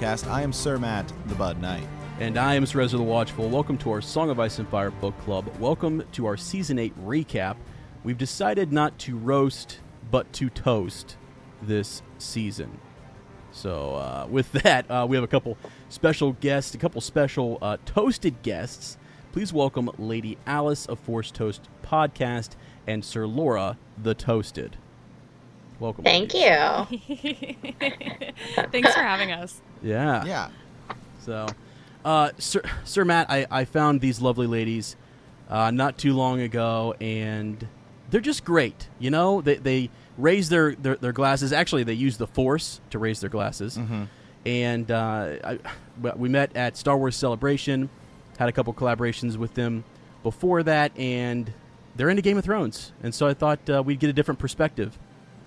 podcast. I am Sir Matt, the Bud Knight. And I am Sir Ezra the Watchful. Welcome to our Song of Ice and Fire book club. Welcome to our Season 8 recap. We've decided not to roast, but to toast this season. So, uh, with that, uh, we have a couple special guests, a couple special uh, toasted guests. Please welcome Lady Alice of Force Toast Podcast and Sir Laura the Toasted. Welcome. Thank ladies. you. Thanks for having us. Yeah. Yeah. So, uh, Sir, Sir Matt, I, I found these lovely ladies uh, not too long ago, and they're just great. You know, they, they raise their, their, their glasses. Actually, they use the Force to raise their glasses. Mm-hmm. And uh, I, we met at Star Wars Celebration, had a couple collaborations with them before that, and they're into Game of Thrones. And so I thought uh, we'd get a different perspective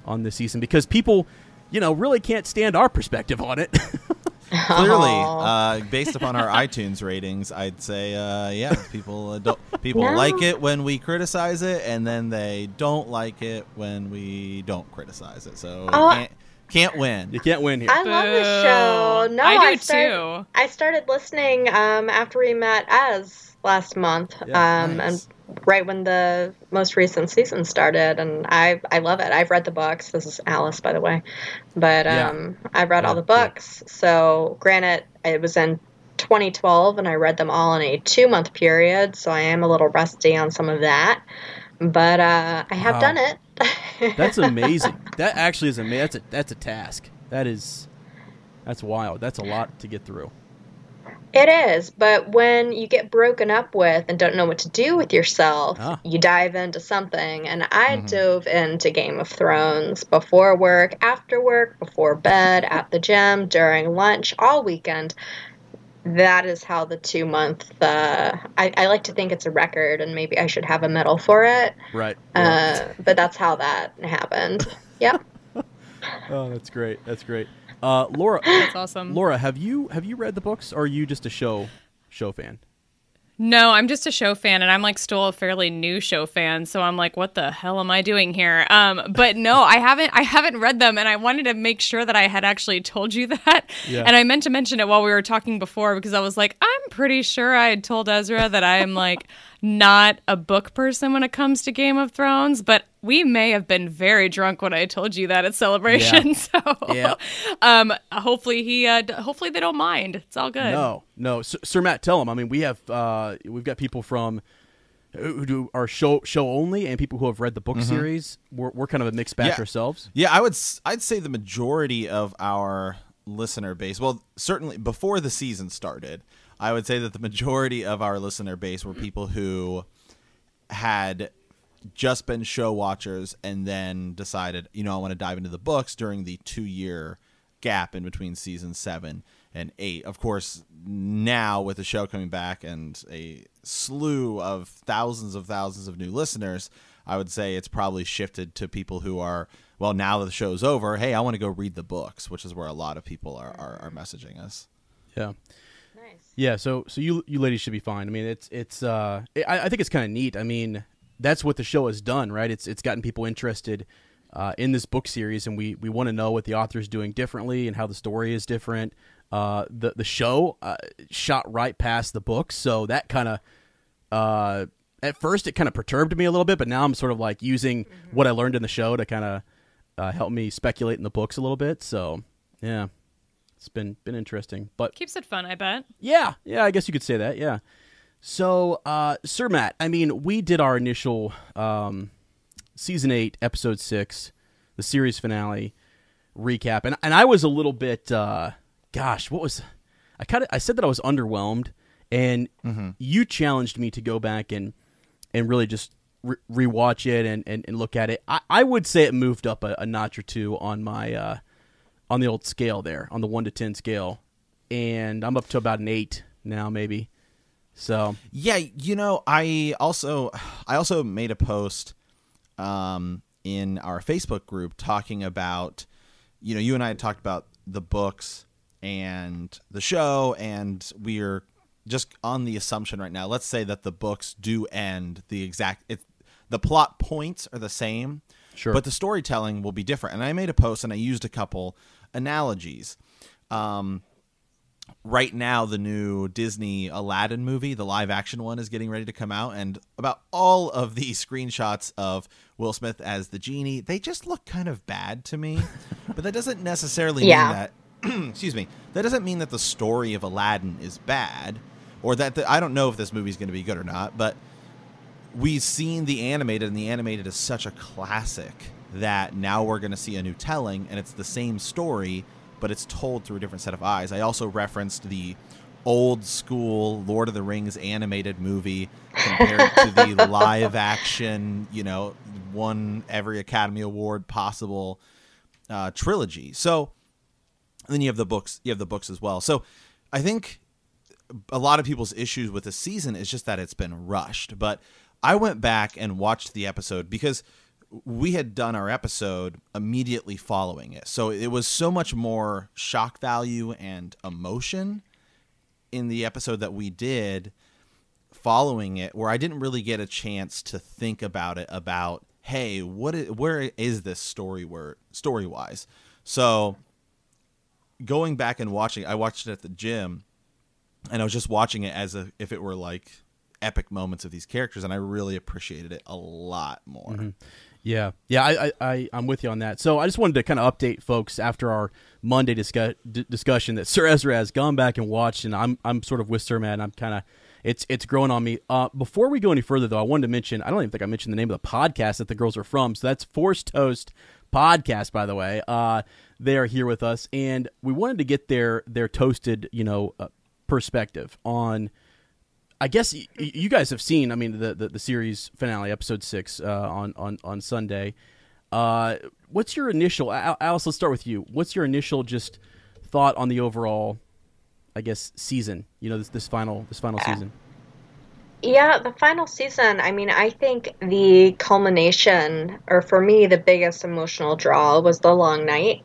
on this season because people, you know, really can't stand our perspective on it. Clearly, uh, based upon our iTunes ratings, I'd say, uh, yeah, people uh, don't people No. like it when we criticize it, and then they don't like it when we don't criticize it. So Oh, can't can't win. you can't win here. I love the show. No, I do started, too. I started listening um, after we met as last month, Yeah, um, nice. and right when the most recent season started, and I I love it. I've read the books. This is Alice, by the way, but Yeah. um, I've read all the books. So, granted, it was in 2012, and I read them all in a two month period. So I am a little rusty on some of that, but uh, I have Wow. done it. That's amazing. that actually is amazing. That's a that's a task. That is that's wild. That's a lot to get through. It is, but when you get broken up with and don't know what to do with yourself, Ah. you dive into something. And I Mhm. dove into Game of Thrones before work, after work, before bed, at the gym, during lunch, all weekend. That is how the two month. Uh, I, I like to think it's a record, and maybe I should have a medal for it. Right. Uh, but that's how that happened. Yep. oh, that's great. That's great. Uh, Laura, That's awesome. Laura, have you have you read the books, or are you just a show show fan? No, I'm just a show fan, and I'm like still a fairly new show fan. So I'm like, what the hell am I doing here? Um, but no, I haven't. I haven't read them, and I wanted to make sure that I had actually told you that. Yeah. And I meant to mention it while we were talking before because I was like, I'm pretty sure I had told Ezra that I am like not a book person when it comes to Game of Thrones, but we may have been very drunk when I told you that at celebration. So Yeah. um, hopefully he, uh, hopefully they don't mind. It's all good. No, no, Sir, Sir Matt, tell them. I mean, we have uh, we've got people from who who do our show show only, and people who have read the book series. We're, we're kind of a mixed batch Yeah. ourselves. Yeah, I would. I'd say the majority of our listener base. Well, certainly before the season started, I would say that the majority of our listener base were people who had just been show watchers and then decided, you know, I want to dive into the books during the two year gap in between season seven and eight. Of course, now with the show coming back and a slew of thousands of thousands of new listeners, I would say it's probably shifted to people who are, well, now that the show's over, hey, I want to go read the books, which is where a lot of people are, are, are messaging us. Yeah. Yeah, so so you you ladies should be fine. I mean, it's it's uh, I, I think it's kind of neat. I mean, that's what the show has done, right? It's it's gotten people interested uh, in this book series, and we we want to know what the author is doing differently and how the story is different. Uh, the the show uh, shot right past the book, so that kind of uh, at first it kind of perturbed me a little bit, but now I'm sort of like using what I learned in the show to kind of uh, help me speculate in the books a little bit. So yeah, it's been been interesting, but Keeps it fun, I bet. yeah, yeah, I guess you could say that. Yeah. So, uh, Sir Matt, I mean, we did our initial um, season eight, episode six, the series finale recap, and and I was a little bit, uh, gosh, what was I kind of I said that I was underwhelmed, and you challenged me to go back and and really just re- rewatch it and, and, and look at it. I, I would say it moved up a, a notch or two on my uh, on the old scale there, on the one to ten scale, and I'm up to about an eight now, maybe. So Yeah, you know, I also I also made a post um, in our Facebook group talking about, you know, you and I had talked about the books and the show, and we're just on the assumption right now. Let's say that the books do end the exact. It, the plot points are the same, Sure. but the storytelling will be different. And I made a post and I used a couple analogies. Um, right now the new Disney Aladdin movie, the live action one, is getting ready to come out, and about all of the screenshots of Will Smith as the genie, they just look kind of bad to me. but that doesn't necessarily Yeah. mean that. excuse me. That doesn't mean that the story of Aladdin is bad, or that the, I don't know if this movie's going to be good or not. But we've seen the animated, and the animated is such a classic that now we're going to see a new telling, and it's the same story, but it's told through a different set of eyes. I also referenced the old school Lord of the Rings animated movie compared to the live action, you know, won every Academy Award possible uh, trilogy. So then you have the books, you have the books as well. So I think a lot of people's issues with the season is just that it's been rushed. But I went back and watched the episode because we had done our episode immediately following it. So it was so much more shock value and emotion in the episode that we did following it where I didn't really get a chance to think about it about hey, what is, where is this story where story-wise. So going back and watching I watched it at the gym and I was just watching it as a, if it were like epic moments of these characters, and I really appreciated it a lot more. Mm-hmm. Yeah, yeah, I, I, I, I'm with you on that. So I just wanted to kind of update folks after our Monday discuss, d- discussion that Sir Ezra has gone back and watched, and I'm, I'm sort of with Sir Matt. And I'm kind of, it's, it's growing on me. Uh, before we go any further, though, I wanted to mention. I don't even think I mentioned the name of the podcast that the girls are from. So that's Force Toast Podcast, by the way. Uh, they are here with us, and we wanted to get their, their toasted, you know, uh, perspective on. I guess y- you guys have seen. I mean, the the, the series finale, episode six, uh, on on on Sunday. Uh, what's your initial, Alice? Let's start with you. What's your initial just thought on the overall, I guess, season? You know, this this final this final season. Yeah, the final season, I mean, I think the culmination, or for me, the biggest emotional draw was the long night.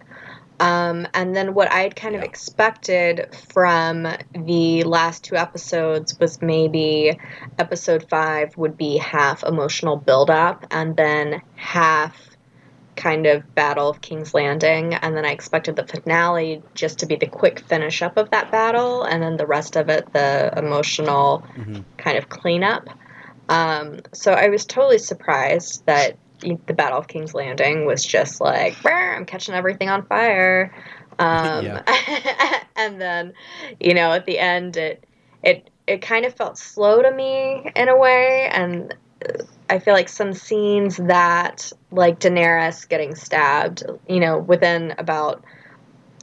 Um, and then what I had kind of Yeah. expected from the last two episodes was maybe episode five would be half emotional buildup and then half kind of Battle of King's Landing. And then I expected the finale just to be the quick finish up of that battle, and then the rest of it, the emotional Mhm. kind of cleanup. Um, so I was totally surprised that the Battle of King's Landing was just like, "Brr, I'm catching everything on fire. Um, and then, you know, at the end, it it it kind of felt slow to me in a way, and I feel like some scenes that, like Daenerys getting stabbed, you know, within about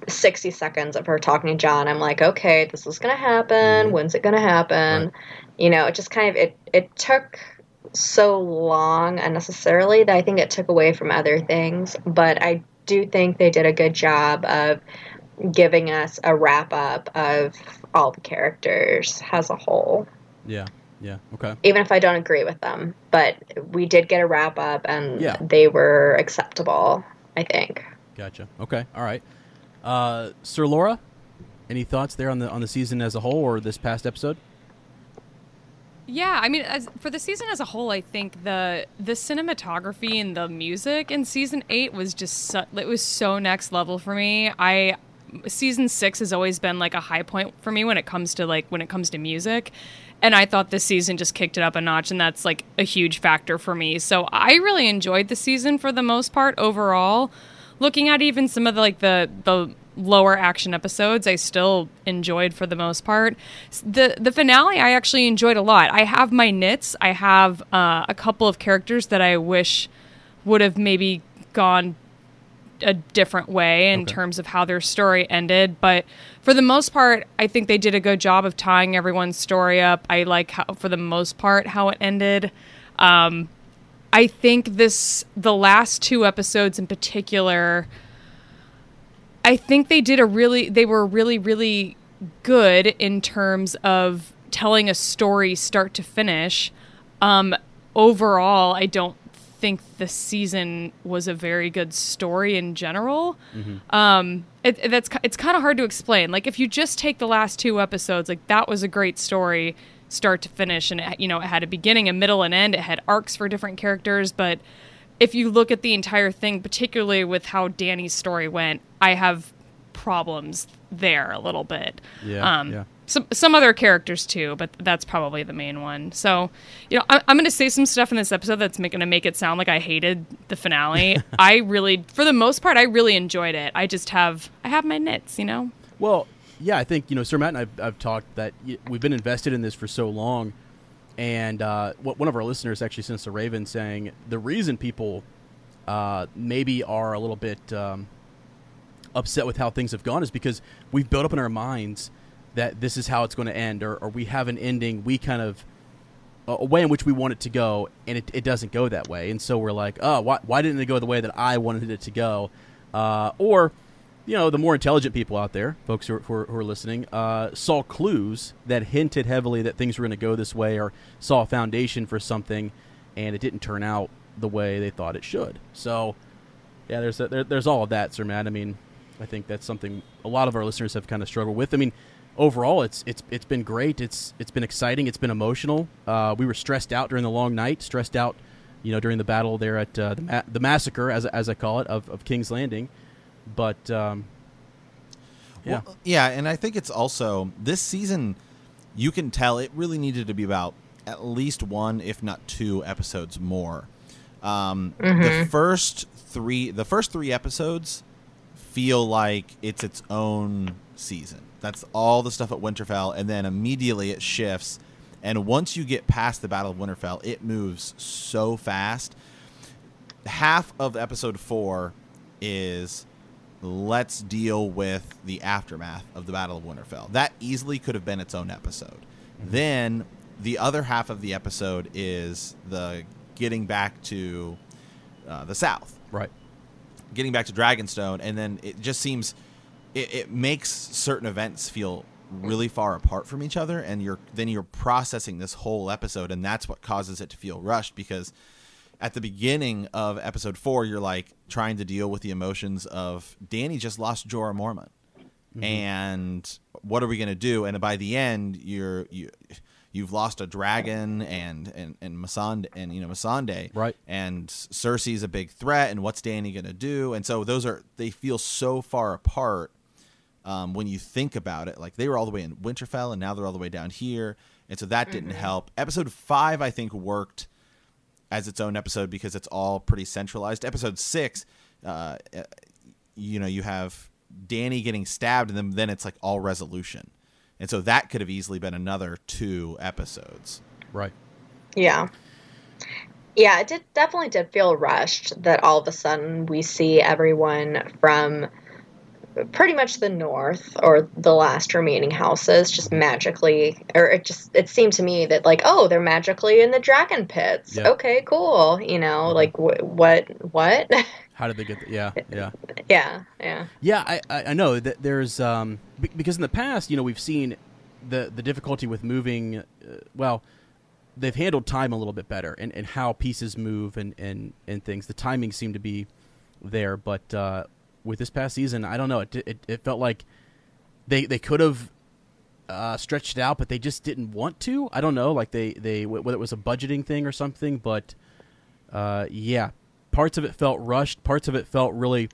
60 seconds of her talking to Jon, I'm like, okay, this is gonna happen. Mhm. When's it gonna happen? Right. You know, it just kind of it it took so long unnecessarily that I think it took away from other things. But I do think they did a good job of giving us a wrap up of all the characters as a whole. Yeah, yeah, okay. Even if I don't agree with them, but we did get a wrap up and Yeah. they were acceptable, I think. Gotcha. Okay, all right. Uh, Sir Laura, any thoughts there on the on the season as a whole or this past episode? Yeah, I mean, as for the season as a whole, I think the the cinematography and the music in season eight was just so, it was so next level for me. I season six has always been like a high point for me when it comes to like when it comes to music, and I thought this season just kicked it up a notch, and that's like a huge factor for me. So I really enjoyed the season for the most part overall. Looking at even some of the like the the lower action episodes I still enjoyed for the most part. The the finale I actually enjoyed a lot. I have my nits. I have uh, a couple of characters that I wish would have maybe gone a different way in Okay. terms of how their story ended, but for the most part, I think they did a good job of tying everyone's story up. I like how, for the most part, how it ended. Um, I think this, the last two episodes in particular, I think they did a really, they were really, really good in terms of telling a story start to finish. Um, overall, I don't think the season was a very good story in general. Um, it, it- that's it's kind of hard to explain. Like if you just take the last two episodes, like that was a great story, start to finish, and it, you know it had a beginning, a middle, and end. It had arcs for different characters, but if you look at the entire thing, particularly with how Dany's story went, I have problems there a little bit. Yeah, Um, yeah. Some some other characters too, but that's probably the main one. So, you know, I, I'm going to say some stuff in this episode that's going to make it sound like I hated the finale. I really, for the most part, I really enjoyed it. I just have I have my nits, you know. Well, yeah, I think you know, Sir Matt and I've, I've talked that we've been invested in this for so long, and uh, one of our listeners actually sent us a raven saying the reason people uh, maybe are a little bit um, upset with how things have gone is because we've built up in our minds that this is how it's going to end, or, or we have an ending we kind of a way in which we want it to go, and it, it doesn't go that way, and so we're like, oh, why, why didn't it go the way that I wanted it to go? Uh, or you know, the more intelligent people out there, folks who are, who are, who are listening, uh, saw clues that hinted heavily that things were going to go this way, or saw a foundation for something, and it didn't turn out the way they thought it should. So, yeah, there's a, there, there's all of that, Sir Matt. I mean, I think that's something a lot of our listeners have kind of struggled with. I mean, overall, it's it's it's been great. It's it's been exciting. It's been emotional. Uh, we were stressed out during the long night, stressed out, you know, during the battle there at uh, the ma- the massacre, as as I call it, of, of King's Landing. But um, yeah, Well, yeah, and I think it's also this season. You can tell it really needed to be about at least one, if not two, episodes more. Um, The first three, the first three episodes, feel like it's its own season. That's all the stuff at Winterfell, and then immediately it shifts. And once you get past the Battle of Winterfell, it moves so fast. Half of episode four is let's deal with the aftermath of the Battle of Winterfell. That easily could have been its own episode. Then the other half of the episode is the getting back to uh, the South right. getting back to Dragonstone, and then it just seems it, it makes certain events feel really far apart from each other, and you're then you're processing this whole episode, and that's what causes it to feel rushed because at the beginning of episode four, you're like trying to deal with the emotions of Dany just lost Jorah Mormont, and what are we gonna do? And by the end, you're you. You've lost a dragon and and and Missandei and you know Missandei Right. and Cersei's a big threat, and what's Dany gonna do? And so those are they feel so far apart um, when you think about it. Like they were all the way in Winterfell, and now they're all the way down here, and so that didn't help. Episode five, I think, worked as its own episode because it's all pretty centralized. Episode six, uh, uh, you know, you have Dany getting stabbed, and then then it's like all resolution, and so that could have easily been another two episodes. Right. Yeah. Yeah, it did definitely did feel rushed that all of a sudden we see everyone from pretty much the north or the last remaining houses just magically or it just it seemed to me that like oh they're magically in the dragon pits Yeah. okay cool you know like wh- what what How did they get? The, yeah, yeah. yeah yeah Yeah, I, I I know that there's um because in the past, you know, we've seen the the difficulty with moving. Uh, well, they've handled time a little bit better and, and how pieces move and, and and things. The timing seemed to be there, but uh, with this past season, I don't know. It it, it felt like they they could have uh, stretched it out, but they just didn't want to. I don't know, like they they whether it was a budgeting thing or something, but uh, yeah, parts of it felt rushed. Parts of it felt really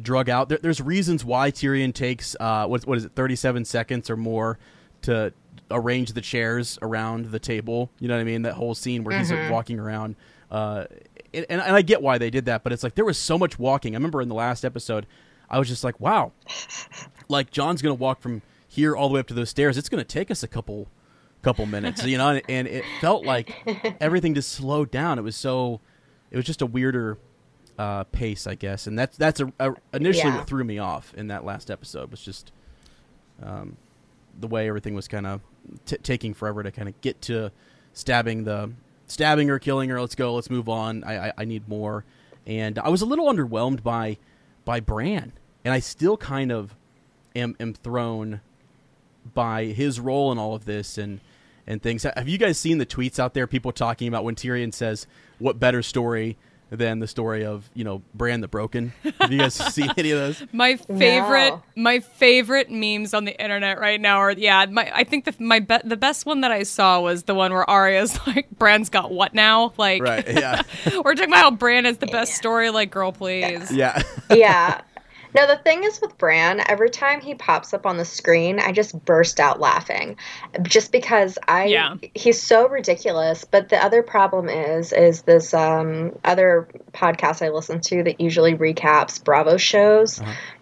drug out. There, there's reasons why Tyrion takes uh, what what is it, 37 seconds or more to arrange the chairs around the table. You know what I mean? That whole scene where he's like, walking around. Uh, and, and I get why they did that, but it's like there was so much walking. I remember in the last episode, I was just like, wow, like Jon's gonna walk from here all the way up to those stairs. It's gonna take us a couple couple minutes, you know. And, and it felt like everything just slowed down. It was so, it was just a weirder uh, pace, I guess. And that's that's a, a, initially Yeah. what threw me off in that last episode was just um, the way everything was kind of t- taking forever to kind of get to stabbing the stabbing her, killing her. Let's go. Let's move on. I, I, I need more. And I was a little underwhelmed by by Bran, and I still kind of am am thrown by his role in all of this and and things. Have you guys seen the tweets out there? People talking about when Tyrion says, "What better story than the story of you know Bran the Broken?" Have you guys seen any of those? My favorite, No. my favorite memes on the internet right now are yeah. My I think the my be- the best one that I saw was the one where Arya's like, Bran's got what now?" Like, Right? Yeah. we're talking about how Bran is the best story. Like, girl, please. Yeah. yeah No, the thing is with Bran, every time he pops up on the screen, I just burst out laughing. Just because I Yeah. he's so ridiculous. But the other problem is is this um other podcast I listen to that usually recaps Bravo shows.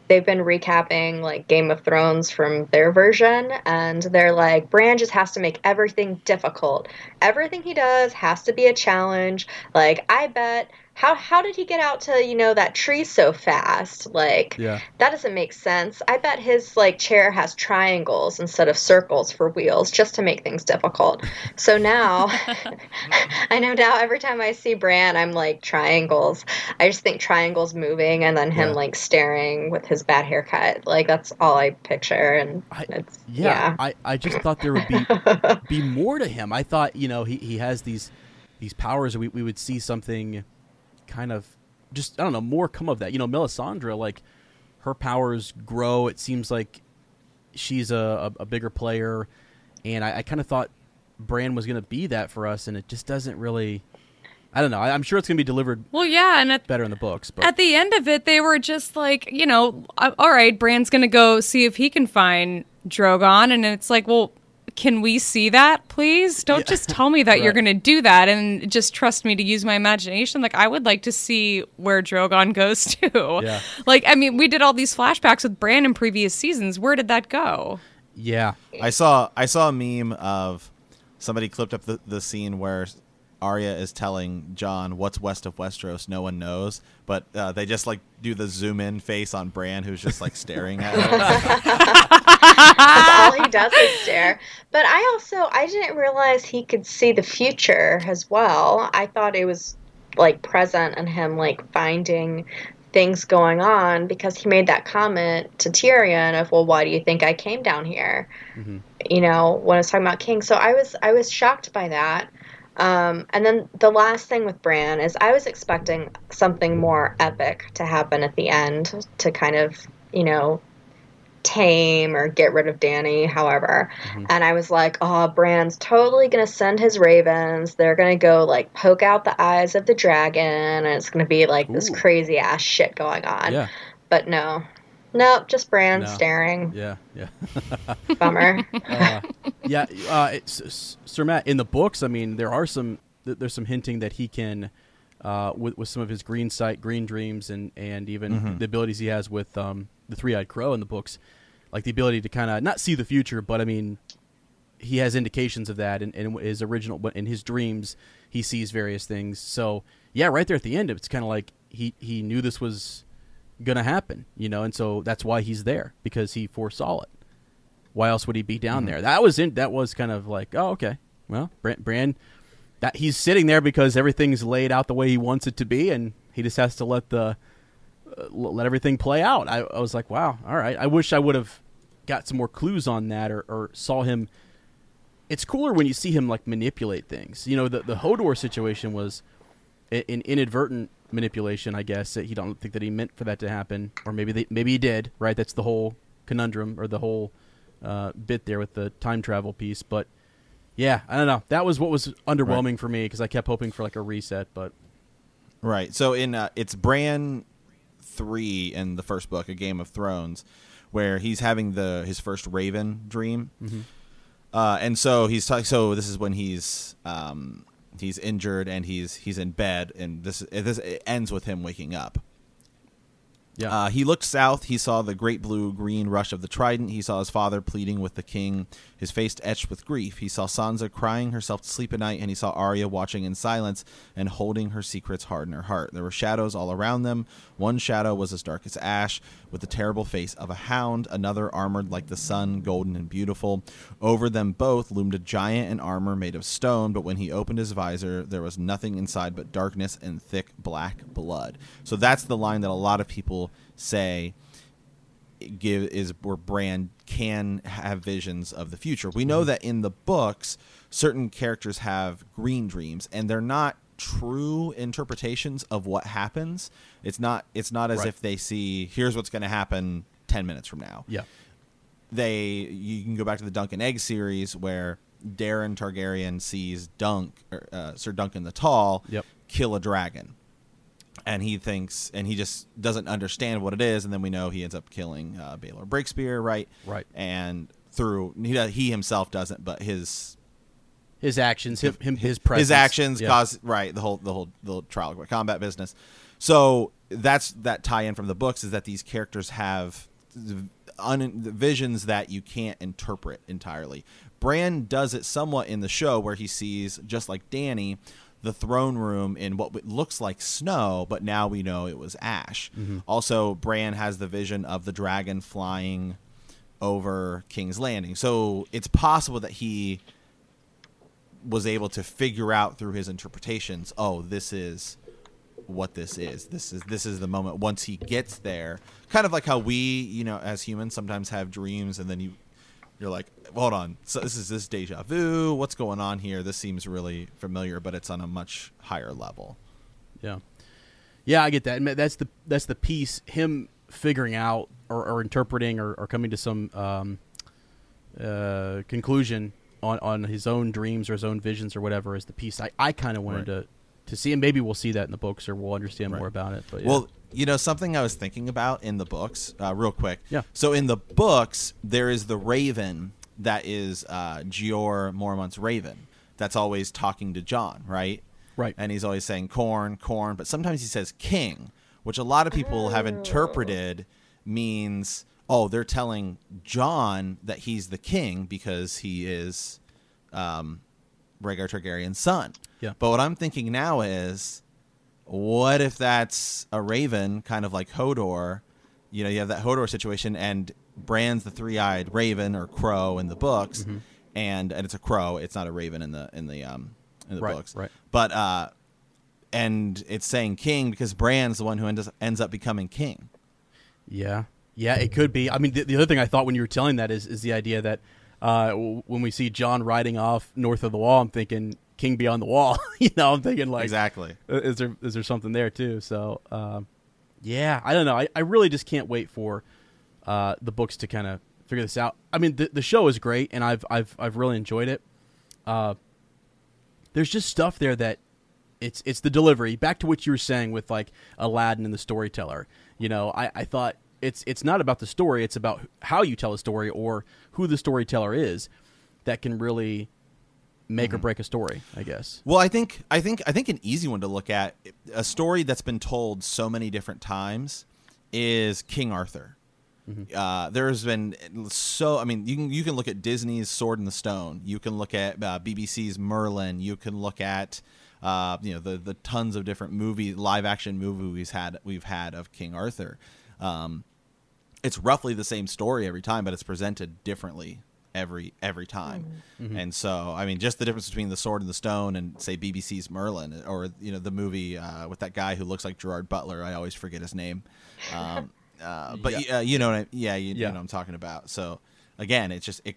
They've been recapping like Game of Thrones from their version, and they're like, Bran just has to make everything difficult. Everything he does has to be a challenge. Like, I bet how how did he get out to you know that tree so fast? Like, Yeah. that doesn't make sense. I bet his like chair has triangles instead of circles for wheels just to make things difficult. So now I know now every time I see Bran I'm like triangles. I just think triangles moving and then him Yeah. like staring with his bad haircut. Like that's all I picture and I- it's Yeah, yeah. I, I just thought there would be be more to him. I thought you know he, he has these these powers. We we would see something kind of just I don't know more come of that. You know, Melisandre like her powers grow. It seems like she's a, a, a bigger player, and I, I kind of thought Bran was going to be that for us, and it just doesn't really. I don't know. I, I'm sure it's going to be delivered Well, yeah, and at better in the books, but at the end of it, they were just like, you know, all right, Bran's gonna go see if he can find Drogon, and it's like, well, can we see that, please? Don't just tell me that you're gonna do that and just trust me to use my imagination. Like, I would like to see where Drogon goes to. Yeah. Like, I mean, we did all these flashbacks with Bran in previous seasons. Where did that go? yeah, I saw I saw a meme of somebody clipped up the, the scene where Arya is telling Jon what's west of Westeros. No one knows, but uh, they just like do the zoom in face on Bran, who's just like staring at her. all he does is stare. But I also I didn't realize he could see the future as well. I thought it was like present and him like finding things going on because he made that comment to Tyrion of, "Well, why do you think I came down here?" You know, when I was talking about King. So I was I was shocked by that. Um, and then the last thing with Bran is I was expecting something more epic to happen at the end to kind of, you know, tame or get rid of Dany, however. And I was like, oh, Bran's totally going to send his ravens. They're going to go like poke out the eyes of the dragon and it's going to be like this crazy ass shit going on. yeah, But no. Nope, just Bran No. staring. yeah, yeah. Bummer. uh, yeah, uh, it's, S- Sir Matt. In the books, I mean, there are some. There's some hinting that he can, uh, with with some of his green sight, green dreams, and and even the abilities he has with um, the three eyed crow in the books, like the ability to kind of not see the future, but I mean, he has indications of that in, in his original, but in his dreams, he sees various things. So yeah, right there at the end, it's kind of like he he knew this was gonna happen, you know, and so that's why he's there because he foresaw it why else would he be down there? That was in that was kind of like, oh, okay. Well, Bran, Bran that he's sitting there because everything's laid out the way he wants it to be, and he just has to let the uh, let everything play out. I, I was like, wow, all right. I wish I would have got some more clues on that, or, or saw him. It's cooler when you see him like manipulate things. You know, the the Hodor situation was an inadvertent manipulation, I guess. That he don't think that he meant for that to happen, or maybe they, maybe he did. Right? That's the whole conundrum or the whole uh, bit there with the time travel piece. But yeah, I don't know. That was what was underwhelming for me because I kept hoping for like a reset. But Right. So in uh, it's Bran three in the first book, A Game of Thrones, where he's having the his first Raven dream, uh, and so he's talking. So this is when he's um, he's injured and he's he's in bed, and this this it ends with him waking up. yeah, Uh, he looked south. He saw the great blue green rush of the trident. He saw his father pleading with the king, his face etched with grief. He saw Sansa crying herself to sleep at night, and he saw Arya watching in silence and holding her secrets hard in her heart. There were shadows all around them. One shadow was as dark as ash, with the terrible face of a hound. Another armored like the sun, golden and beautiful. Over them both loomed a giant in armor made of stone, but when he opened his visor, there was nothing inside but darkness and thick black blood. So that's the line that a lot of people say give is where Bran can have visions of the future. We know that in the books, certain characters have green dreams, and they're not true interpretations of what happens. It's not. It's not as Right. if they see here's what's going to happen ten minutes from now. yeah, They you can go back to the Dunk and Egg series where Daeron Targaryen sees Dunk or, uh, Sir Duncan the Tall Yep. kill a dragon and he thinks and he just doesn't understand what it is and then we know he ends up killing uh, Baelor Breakspear right Right. and through he, he himself doesn't but his His actions, him, him his presence, his actions Yeah. cause right the whole the whole the trial combat business so that's that tie in from the books is that these characters have un, visions that you can't interpret entirely bran does it somewhat in the show where he sees just like danny the throne room in what looks like snow but now we know it was ash. Mm-hmm. Also bran has the vision of the dragon flying over king's landing. So it's possible that he was able to figure out through his interpretations oh this is what this is. This is this is the moment. Once he gets there kind of like how we you know as humans sometimes have dreams and then you you're like hold on so this is this deja vu what's going on here this seems really familiar but it's on a much higher level Yeah, yeah, I get that. And that's the that's the piece. Him figuring out or, or interpreting or, or coming to some um, uh, conclusion on, on his own dreams or his own visions or whatever is the piece I, I kind of wanted Right. to to see, and maybe we'll see that in the books or we'll understand more about it. But yeah. Well, you know something I was thinking about in the books, uh, real quick. Yeah. So in the books, there is the Raven that is uh, Jeor Mormont's Raven. That's always talking to Jon, right? Right. And he's always saying corn, corn, but sometimes he says king, which a lot of people have interpreted means oh they're telling Jon that he's the king because he is um, Rhaegar Targaryen's son. Yeah. But what I'm thinking now is, what if that's a raven, kind of like Hodor? You know, you have that Hodor situation, and Bran's the three-eyed raven or crow in the books, Mm-hmm. and and it's a crow. It's not a raven in the in the um in the Right, books. right. But uh, and it's saying king because Bran's the one who ends ends up becoming king. Yeah, yeah, it could be. I mean, the, the other thing I thought when you were telling that is is the idea that uh, when we see Jon riding off north of the wall, I'm thinking King Beyond the Wall. you know, I'm thinking like, exactly. is there is there something there too? So, um, yeah, I don't know. I, I really just can't wait for uh, the books to kind of figure this out. I mean, the the show is great, and I've I've I've really enjoyed it. Uh, there's just stuff there that it's it's the delivery. Back to what you were saying with like Aladdin and the storyteller. You know, I, I thought it's it's not about the story; it's about how you tell a story or who the storyteller is that can really make or break a story. I guess. Well, I think I think I think an easy one to look at a story that's been told so many different times is King Arthur. Uh, there's been so I mean you can you can look at Disney's Sword in the Stone. You can look at uh, BBC's Merlin. You can look at uh, you know the the tons of different movie live action movies had we've had of King Arthur. Um, it's roughly the same story every time, but it's presented differently every every time. And so, I mean, just the difference between the Sword and the Stone and say BBC's Merlin, or you know the movie uh, with that guy who looks like Gerard Butler. I always forget his name. Um, uh, but Yeah. uh, you know, what I, yeah, you, you know what I'm talking about. So again, it's just it.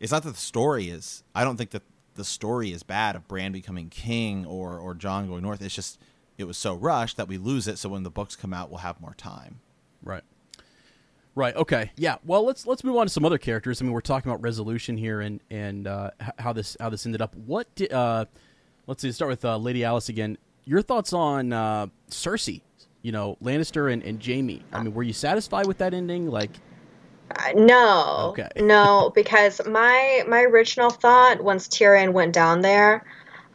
It's not that the story is. I don't think that the story is bad of Bran becoming king or or Jon going north. It's just it was so rushed that we lose it. So when the books come out, we'll have more time. Right. Right. Okay. Yeah. Well, let's let's move on to some other characters. I mean, we're talking about resolution here and and uh, how this how this ended up. What did uh, let's see. Start with uh, Lady Alice again. Your thoughts on uh, Cersei? You know, Lannister and, and Jaime. I mean, were you satisfied with that ending? Like, Uh, no. Okay. no, because my my original thought once Tyrion went down there,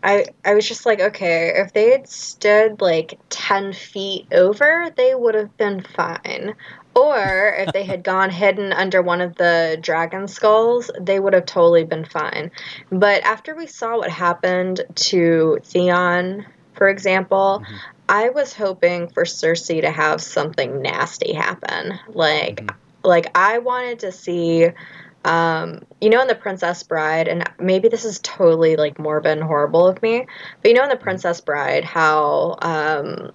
I I was just like, okay, if they had stood like ten feet over, they would have been fine. Or if they had gone hidden under one of the dragon skulls, they would have totally been fine. But after we saw what happened to Theon, for example, I was hoping for Cersei to have something nasty happen. Like like I wanted to see um, you know in the Princess Bride and maybe this is totally like morbid and horrible of me, but you know in the Princess Bride how um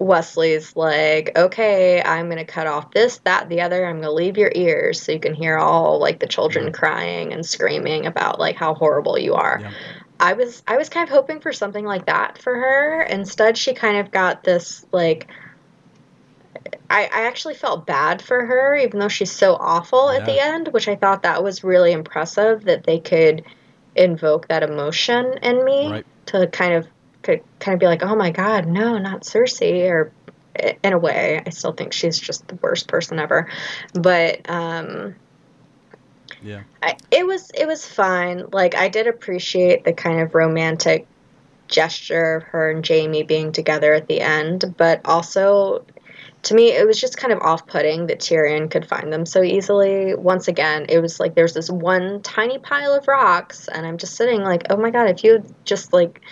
Westley's like, okay, I'm gonna cut off this, that, the other. I'm gonna leave your ears so you can hear all like the children crying and screaming about like how horrible you are. Yeah. I was I was kind of hoping for something like that for her. Instead, she kind of got this like. I, I actually felt bad for her, even though she's so awful at the end, which I thought that was really impressive that they could invoke that emotion in me Right. to kind of could kind of be like, oh my god, no, not Cersei, or in a way, I still think she's just the worst person ever. But um, Yeah. I, it was it was fine. Like I did appreciate the kind of romantic gesture of her and Jaime being together at the end, but also to me it was just kind of off-putting that Tyrion could find them so easily. Once again, it was like there's this one tiny pile of rocks and I'm just sitting like, "Oh my god, if you just like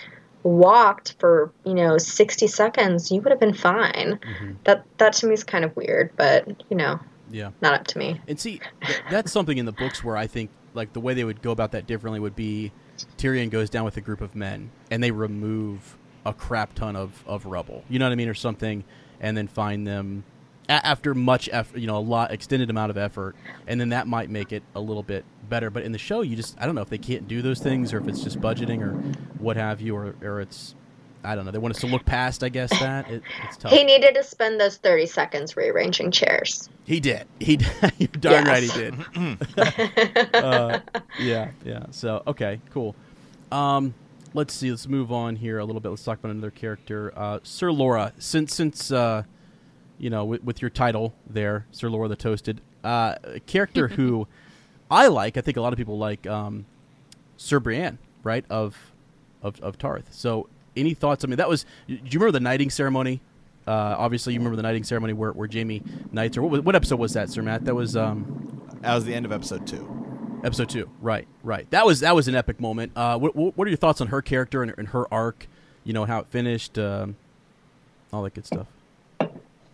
walked for, you know, 60 seconds, you would have been fine." Mm-hmm. That that to me is kind of weird, but, you know, Yeah. not up to me. And see, th- that's something in the books where I think like the way they would go about that differently would be Tyrion goes down with a group of men and they remove a crap ton of, of rubble. You know what I mean, or something, and then find them after much effort, you know, a lot extended amount of effort, and then that might make it a little bit better. But in the show, you just I don't know if they can't do those things or if it's just budgeting or what have you, or or it's I don't know. They want us to look past, I guess that it, it's tough. He needed to spend those 30 seconds rearranging chairs. He did. He did. You're darn right he did. uh, yeah, yeah. So okay, cool. Um, let's see. Let's move on here a little bit. Let's talk about another character, uh, Sir Laura. Since since uh, you know with, with your title there, Sir Laura the Toasted, uh, a character who I like. I think a lot of people like um, Sir Brienne, right? Of of of Tarth. So any thoughts? I mean, that was. Do you remember the knighting ceremony? Uh, obviously, you remember the knighting ceremony where, where Jaime knights, or what, was- what episode was that, Sir Matt? That was um, That was the end of episode two. episode two. Right, right. That was that was an epic moment. Uh, what, what are your thoughts on her character and, and her arc? You know how it finished, um, all that good stuff.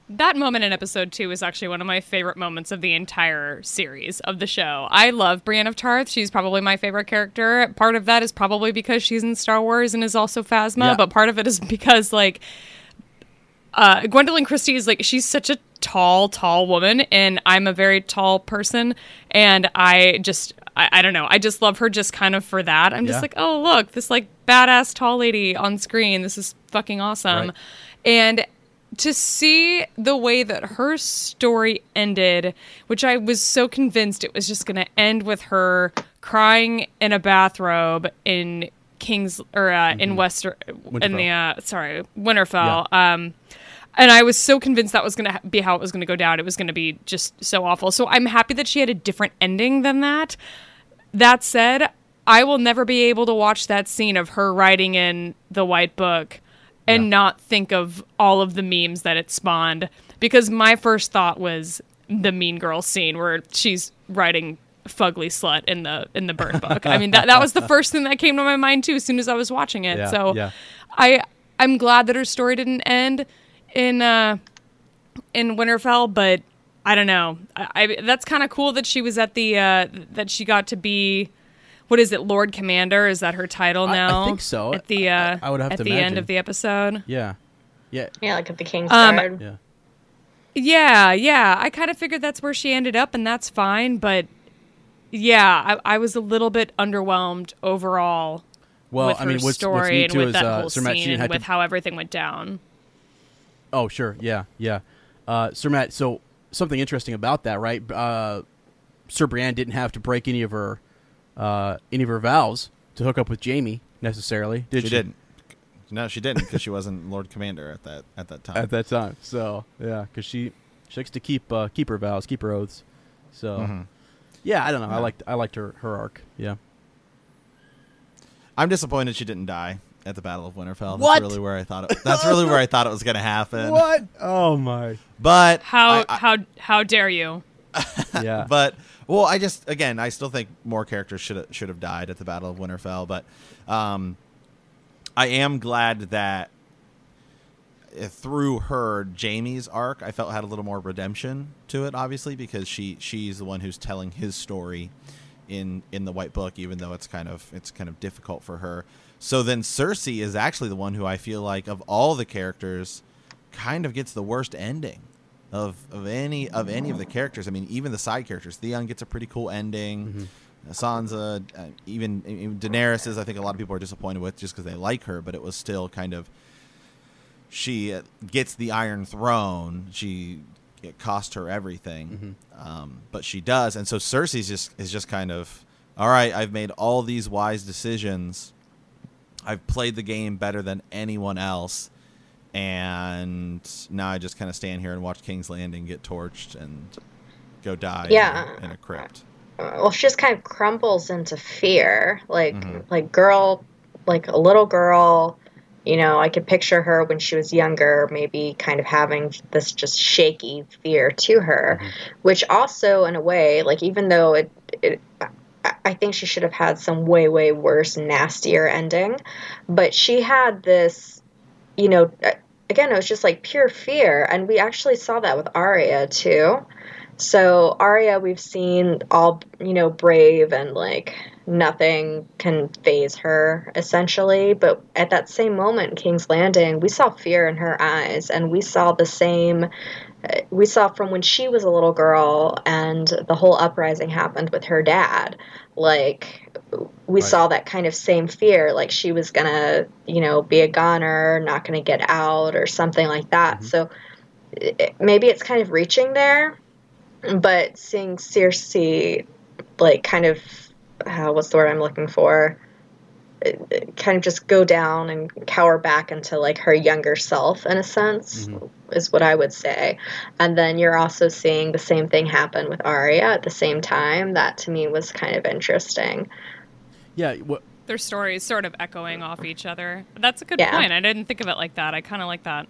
That moment in episode two is actually one of my favorite moments of the entire series of the show. I love Brienne of Tarth. She's probably my favorite character. Part of that is probably because she's in Star Wars and is also Phasma, Yeah. but part of it is because like uh, Gwendoline Christie is like she's such a tall, tall woman, and I'm a very tall person, and I just I, I don't know, I just love her just kind of for that. I'm Yeah. just like, oh look, this like badass tall lady on screen. This is fucking awesome, Right. and to see the way that her story ended, which I was so convinced it was just going to end with her crying in a bathrobe in King's or uh, in Wester in the uh, sorry Winterfell. Um, and I was so convinced that was going to ha- be how it was going to go down. It was going to be just so awful. So I'm happy that she had a different ending than that. That said, I will never be able to watch that scene of her writing in the White Book and Yeah. not think of all of the memes that it spawned because my first thought was the Mean Girl scene where she's writing fugly slut in the in the burn book. I mean that that was the first thing that came to my mind too as soon as I was watching it. Yeah, so yeah. I I'm glad that her story didn't end in uh in Winterfell, but I don't know. I, I that's kind of cool that she was at the uh that she got to be what is it, Lord Commander? Is that her title I- I think so. At the uh, I- I would have at to the imagine. end of the episode. Yeah, yeah, Yeah, like at the King's Um, Guard. yeah. Yeah, yeah. I kind of figured that's where she ended up, and that's fine. But yeah, I, I was a little bit underwhelmed overall Well, with I her mean, what's, what's story neat and too with is that uh, whole Sir Matt. Scene and with to. how everything went down. Oh, sure. Yeah, yeah. Uh, Sir Matt. So something interesting about that, right? Uh, Sir Brienne didn't have to break any of her uh, any of her vows to hook up with Jaime necessarily. Did She, she, didn't. No, she didn't because she wasn't Lord Commander at that at that time. at that time? So yeah, because she she likes to keep uh, keep her vows, keep her oaths. So Mhm. yeah, I don't know. I liked I liked her her arc. Yeah. I'm disappointed she didn't die at the Battle of Winterfell. What? That's really where I thought it. That's really where I thought it was going to happen. What? Oh my. But How I- I- how how dare you? Yeah. but well, I just again, I still think more characters should have should have died at the Battle of Winterfell. But um, I am glad that uh, through her Jaime's arc, I felt had a little more redemption to it. Obviously, because she she's the one who's telling his story in in the White Book, even though it's kind of it's kind of difficult for her. So then Cersei is actually the one who I feel like of all the characters, kind of gets the worst ending of of any of any of the characters. I mean, even the side characters. Theon gets a pretty cool ending. Sansa, uh, even, even Daenerys is. I think a lot of people are disappointed with just because they like her, but it was still kind of. She uh, gets the Iron Throne. She it cost her everything, um, but she does, and so Cersei's just is just kind of all right. I've made all these wise decisions. I've played the game better than anyone else, and now I just kind of stand here and watch King's Landing get torched and go die Yeah. in, a, in a crypt. well she just kind of crumbles into fear like Mhm. like girl like a little girl you know i could picture her when she was younger maybe kind of having this just shaky fear to her which also in a way like even though it, it I- I think she should have had some way, way worse, nastier ending. But she had this, you know, uh, again, it was just like pure fear. And we actually saw that with Arya too. So Arya, we've seen all you know brave and like nothing can phase her essentially. But at that same moment, in King's Landing, we saw fear in her eyes, and we saw the same. uh, We saw from when she was a little girl, and the whole uprising happened with her dad. Like we Right. saw that kind of same fear, like she was gonna, you know, be a goner, not gonna get out, or something like that. So it, maybe it's kind of reaching there but seeing Cersei, like, kind of, uh, what's the word I'm looking for? Kind of just go down and cower back into like her younger self, in a sense, Mhm. is what I would say. And then you're also seeing the same thing happen with Arya at the same time. That to me was kind of interesting. Yeah, what Their stories sort of echoing off each other. That's a good Yeah. point. I didn't think of it like that. I kind of like that.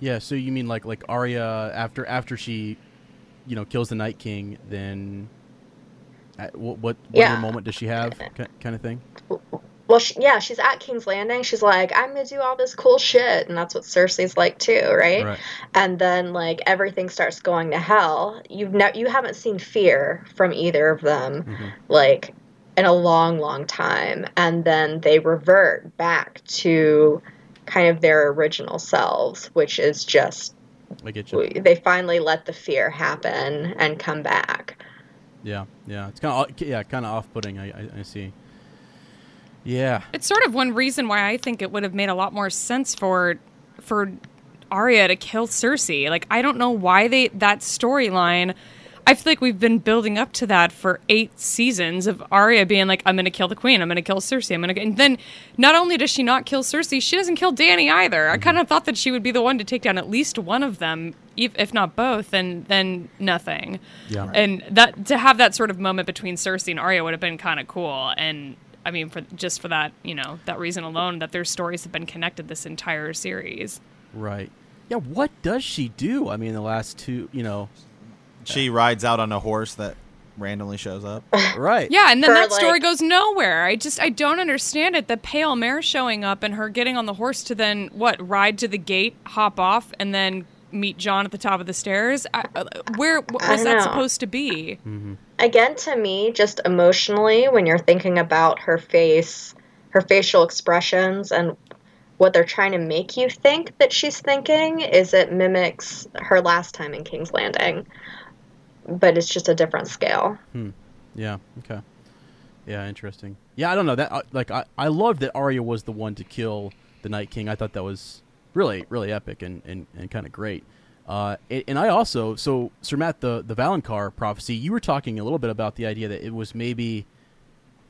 Yeah, so you mean like like Arya after after she, you know, kills the Night King, then at, what what, what Yeah. other moment does she have, kind of thing? Well, she, yeah, she's at King's Landing. She's like, I'm gonna do all this cool shit, and that's what Cersei's like too, right? Right. and then like everything starts going to hell you've ne- you haven't seen fear from either of them Mhm. like in a long long time and then they revert back to kind of their original selves which is just I get you. they finally let the fear happen and come back Yeah, yeah. It's kind of yeah, kind of off-putting. I, I I see. Yeah. It's sort of one reason why I think it would have made a lot more sense for for Arya to kill Cersei. Like I don't know why they that storyline. I feel like we've been building up to that for eight seasons of Arya being like, "I'm going to kill the queen. I'm going to kill Cersei. I'm going to." And then, not only does she not kill Cersei, she doesn't kill Dany either. I mm-hmm. kind of thought that she would be the one to take down at least one of them, if if not both, and then nothing. Yeah. And that to have that sort of moment between Cersei and Arya would have been kind of cool. And I mean, for just for that, you know, that reason alone, that their stories have been connected this entire series. Right. Yeah. What does she do? I mean, the last two, you know. She rides out on a horse that randomly shows up. Right. Yeah, and then For, that story like- goes nowhere. I just I don't understand it. The pale mare showing up and her getting on the horse to then what ride to the gate, hop off, and then meet Jon at the top of the stairs. I, uh, where what was that know. supposed to be? again to me just emotionally when you're thinking about her face her facial expressions and what they're trying to make you think that she's thinking is it mimics her last time in king's landing but it's just a different scale Hmm. Yeah. Okay. Yeah. Interesting. Yeah. I don't know that. uh, Like, I I loved that Arya was the one to kill the Night King. I thought that was really really epic and and, and kind of great. Uh, and, and I also so Sir Matt the the Valonqar prophecy. You were talking a little bit about the idea that it was maybe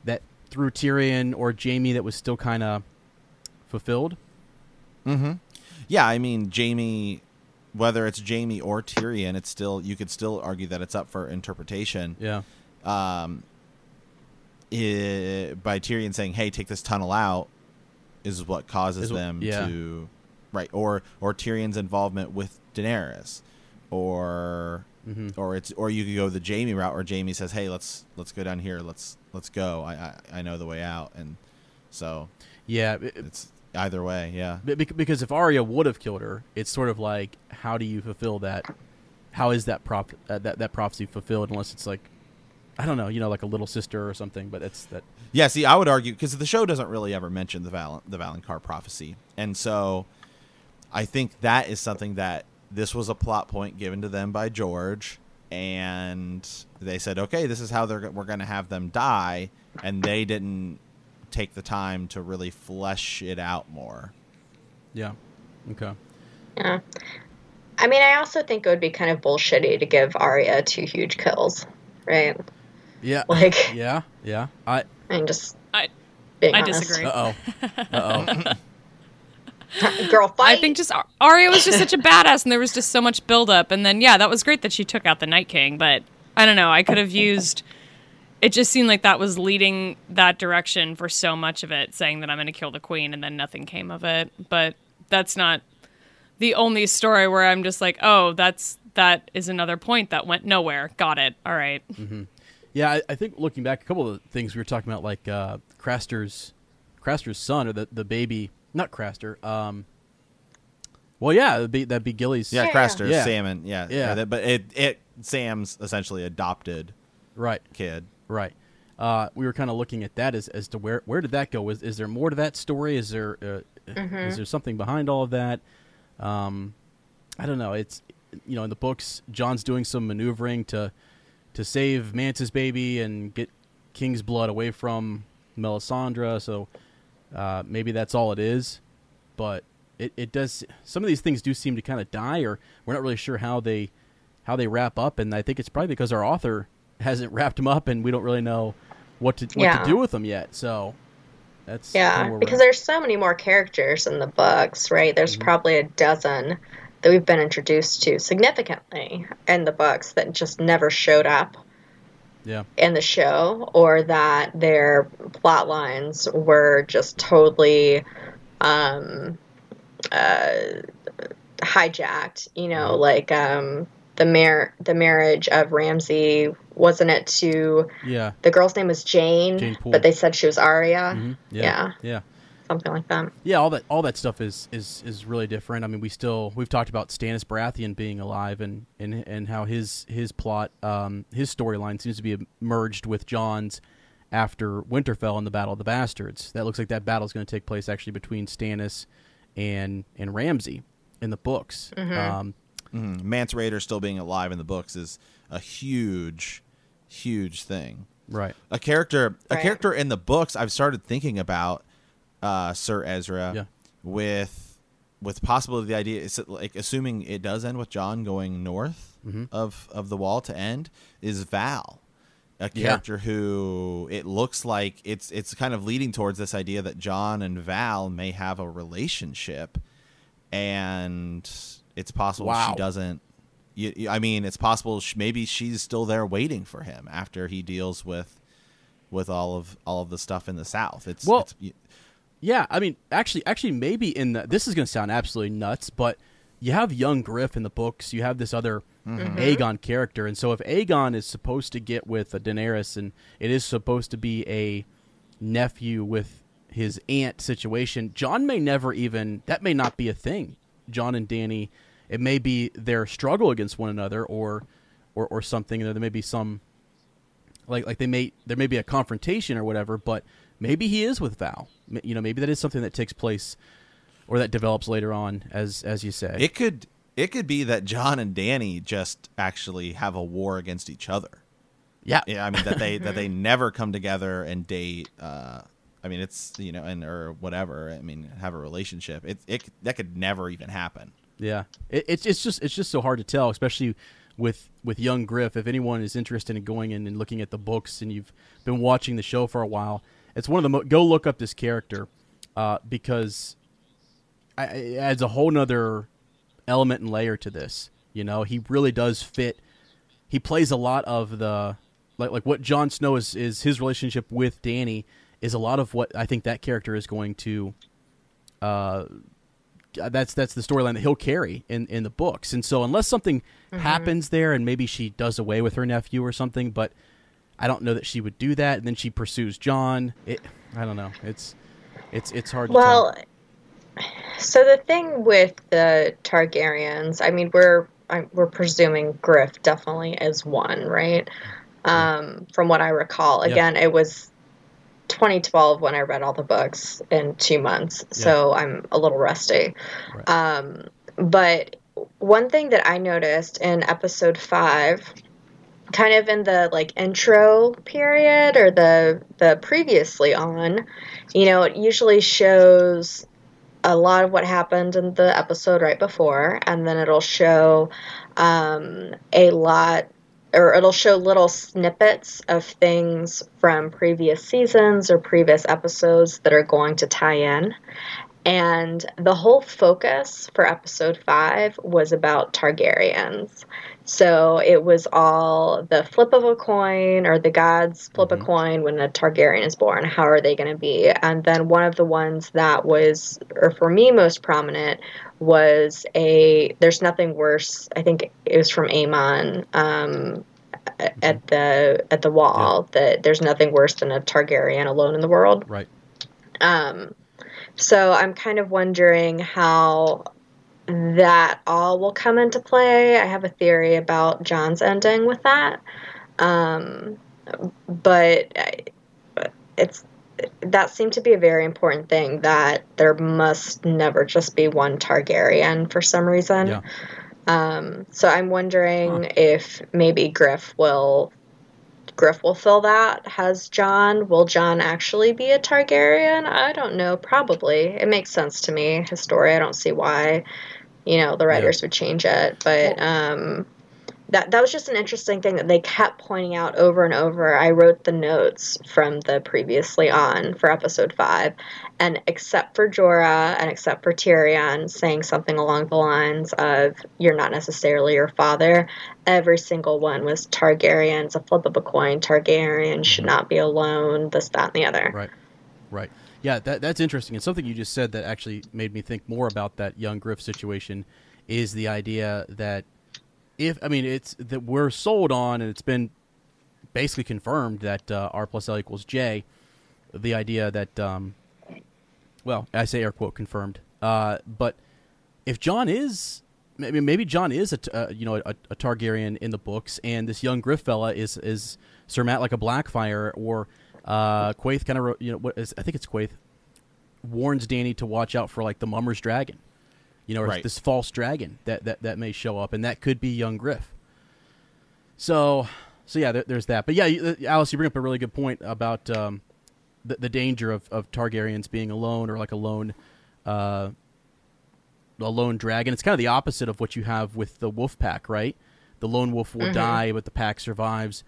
that through Tyrion or Jaime that was still kind of fulfilled. Mm-hmm. Yeah, I mean Jaime, whether it's Jaime or Tyrion, it's still you could still argue that it's up for interpretation. Yeah. Um, i by Tyrion saying, "Hey, take this tunnel out," is what causes Is what- them yeah. to right, or or Tyrion's involvement with Daenerys, or Mhm. or it's or you could go the Jaime route, where Jaime says, "Hey, let's let's go down here. Let's let's go. I I, I know the way out," and so Yeah. it- it- it's either way. Yeah. Because if Arya would have killed her, it's sort of like how do you fulfill that? How is that prop uh, that that prophecy fulfilled unless it's like I don't know, you know, like a little sister or something? But it's that Yeah, see, I would argue because the show doesn't really ever mention the Val- the Valonqar prophecy, and so I think that is something that this was a plot point given to them by George, and they said, okay, this is how they're we're going to have them die, and they didn't take the time to really flesh it out more. yeah, okay, yeah i mean i also think it would be kind of bullshitty to give Arya two huge kills right yeah, like yeah, yeah. I i mean just I Being I honest. disagree. Uh oh. Uh oh. Girl fight. I think just Ar- Arya was just such a badass, and there was just so much buildup. And then, yeah, that was great that she took out the Night King. But I don't know. I could have used. It just seemed like that was leading that direction for so much of it, saying that I'm going to kill the queen, and then nothing came of it. But that's not the only story where I'm just like, oh, that's that is another point that went nowhere. Got it. All right. Yeah, I, I think looking back, a couple of things we were talking about, like uh, Craster's Craster's son or the the baby, not Craster. Um, well, yeah, that'd be, that'd be Gilly's. Yeah, Yeah, Craster, yeah. Salmon, yeah, Yeah. that- But it, it, Sam's essentially adopted Right. kid. Right. Uh, we were kind of looking at that as, as to where where did that go? Is is there more to that story? Is there uh, is there something behind all of that? Um, I don't know. It's you know in the books, Jon's doing some maneuvering to to save Mance's baby and get King's blood away from Melisandre. So uh, maybe that's all it is. But it, it does. Some of these things do seem to kind of die, or we're not really sure how they how they wrap up. And I think it's probably because our author hasn't wrapped them up, and we don't really know what to what Yeah. to do with them yet. So that's Yeah, because at. there's so many more characters in the books, right? There's Mm-hmm. probably a dozen that we've been introduced to significantly in the books that just never showed up yeah in the show or that their plot lines were just totally um uh hijacked you know Mm-hmm. like um the mar- the marriage of Ramsay wasn't it to yeah the girl's name was Jeyne, Jeyne Poole. but they said she was Arya Mhm. yeah. yeah yeah something like that yeah all that all that stuff is is is really different. I mean, we still we've talked about Stannis Baratheon being alive and and and how his his plot um his storyline seems to be merged with Jon's after Winterfell and the Battle of the Bastards. That looks like that battle is going to take place actually between Stannis and and Ramsay in the books. Um, Mhm. Mance Rayder still being alive in the books is a huge, huge thing. right. A character, a Right. character in the books. I've started thinking about uh, Sir Ezra Yeah. with with possibly the idea is it like assuming it does end with Jon going north Mm-hmm. of of the wall to end is Val. A Yeah. character who it looks like it's it's kind of leading towards this idea that Jon and Val may have a relationship, and it's possible Wow. she doesn't. You, you- I mean, it's possible sh- maybe she's still there waiting for him after he deals with with all of all of the stuff in the South. It's Well- it's, y- Yeah, I mean, actually, actually, maybe in the this is going to sound absolutely nuts, but you have young Griff in the books. You have this other mm-hmm. Mm-hmm. Aegon character, and so if Aegon is supposed to get with a Daenerys, and it is supposed to be a nephew with his aunt situation, Jon may never even that may not be a thing. Jon and Dany, it may be their struggle against one another, or or or something. There may be some like like they may there may be a confrontation or whatever, but maybe he is with Val. You know, maybe that is something that takes place or that develops later on, as as you say. it could it could be that Jon and Dany just actually have a war against each other. yeah, Yeah, I mean that they that they never come together and date. Uh, I mean, it's you know, and or whatever. I mean, have a relationship. It it that could never even happen. Yeah. It, it's it's just it's just so hard to tell, especially with with young Griff. If anyone is interested in going in and looking at the books, and you've been watching the show for a while, it's one of the mo- go look up this character uh, because I, it adds a whole nother element and layer to this. You know, he really does fit. He plays a lot of the like like what Jon Snow is is his relationship with Dany is a lot of what I think that character is going to. Uh, that's that's the storyline that he'll carry in in the books, and so unless something happens there, and maybe she does away with her nephew or something, but I don't know that she would do that. And then she pursues Jon. It, I don't know. It's it's it's hard. to Well, so the thing with the Targaryens, I mean, we're I, we're presuming Griff definitely is one, right? Um, from what I recall, Yeah. again, it was 2012 when I read all the books in two months, so I'm a little rusty. Right. Um, but one thing that I noticed in episode five, kind of in the like intro period or the the previously on, you know, it usually shows a lot of what happened in the episode right before, and then it'll show um, a lot or it'll show little snippets of things from previous seasons or previous episodes that are going to tie in. And the whole focus for episode five was about Targaryens. So it was all the flip of a coin or the gods flip mm-hmm. a coin when a Targaryen is born. How are they going to be? And then one of the ones that was, or for me, most prominent was a. There's nothing worse. I think it was from Aemon. Um, at the at the wall yeah. that there's nothing worse than a Targaryen alone in the world. Right. Um, so I'm kind of wondering how that all will come into play. I have a theory about Jon's ending with that. Um, but it's that seemed to be a very important thing that there must never just be one Targaryen for some reason. Yeah. Um, so I'm wondering huh. if maybe Griff will Griff will fill that. Has Jon? Will Jon actually be a Targaryen? I don't know. Probably. It makes sense to me. His story. I don't see why, you know, the writers yeah. would change it. But um, that that was just an interesting thing that they kept pointing out over and over. I wrote the notes from the previously on for episode five, and except for Jorah and except for Tyrion saying something along the lines of "You're not necessarily your father," every single one was Targaryens, a flip of a coin. Targaryen should mm-hmm. not be alone. This, that, and the other. Right, right. Yeah, that, that's interesting. And something you just said that actually made me think more about that young Griff situation is the idea that if I mean it's that we're sold on, and it's been basically confirmed that uh, R plus L equals J. The idea that, um, well, I say air quote confirmed, uh, but if Jon is maybe maybe Jon is a uh, you know a, a, Targaryen in the books, and this young Griff fella is is Sir Matt like a Blackfyre, or uh, Quaithe kind of you know what is, I think it's Quaithe warns Dany to watch out for like the Mummer's dragon you know, or right. this false dragon that, that that may show up, and that could be young Griff. So, so yeah, there, there's that. But yeah, you, uh, Alice, you bring up a really good point about um, the, the danger of, of Targaryens being alone or like a lone, uh, a lone dragon. It's kind of the opposite of what you have with the wolf pack, right? The lone wolf will mm-hmm. die, but the pack survives.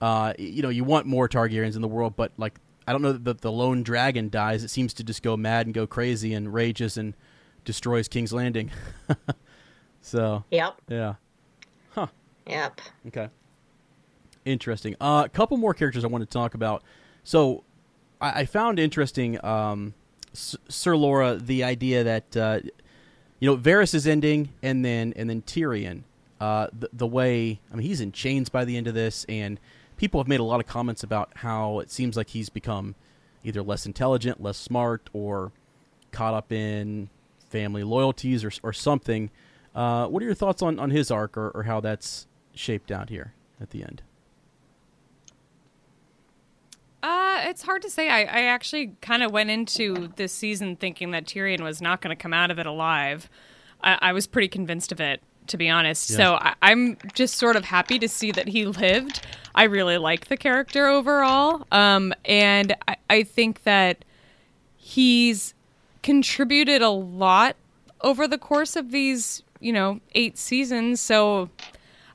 Uh, you know, you want more Targaryens in the world, but like I don't know that the lone dragon dies. It seems to just go mad and go crazy and rages and destroys King's Landing. so. Yep. Yeah. Huh. Yep. Okay. Interesting. Uh, a couple more characters I want to talk about. So, I, I found interesting, um, S- Sir Laura, the idea that uh, you know Varys is ending, and then and then Tyrion. Uh, the, the way I mean, he's in chains by the end of this, and people have made a lot of comments about how it seems like he's become either less intelligent, less smart, or caught up in family loyalties or, or something. Uh, what are your thoughts on, on his arc or, or how that's shaped out here at the end? Uh, it's hard to say. I, I actually kind of went into this season thinking that Tyrion was not going to come out of it alive. I, I, was pretty convinced of it, to be honest. Yeah. So I, am just sort of happy to see that he lived. I really like the character overall. Um, and I, I think that he's contributed a lot over the course of these, you know, eight seasons. So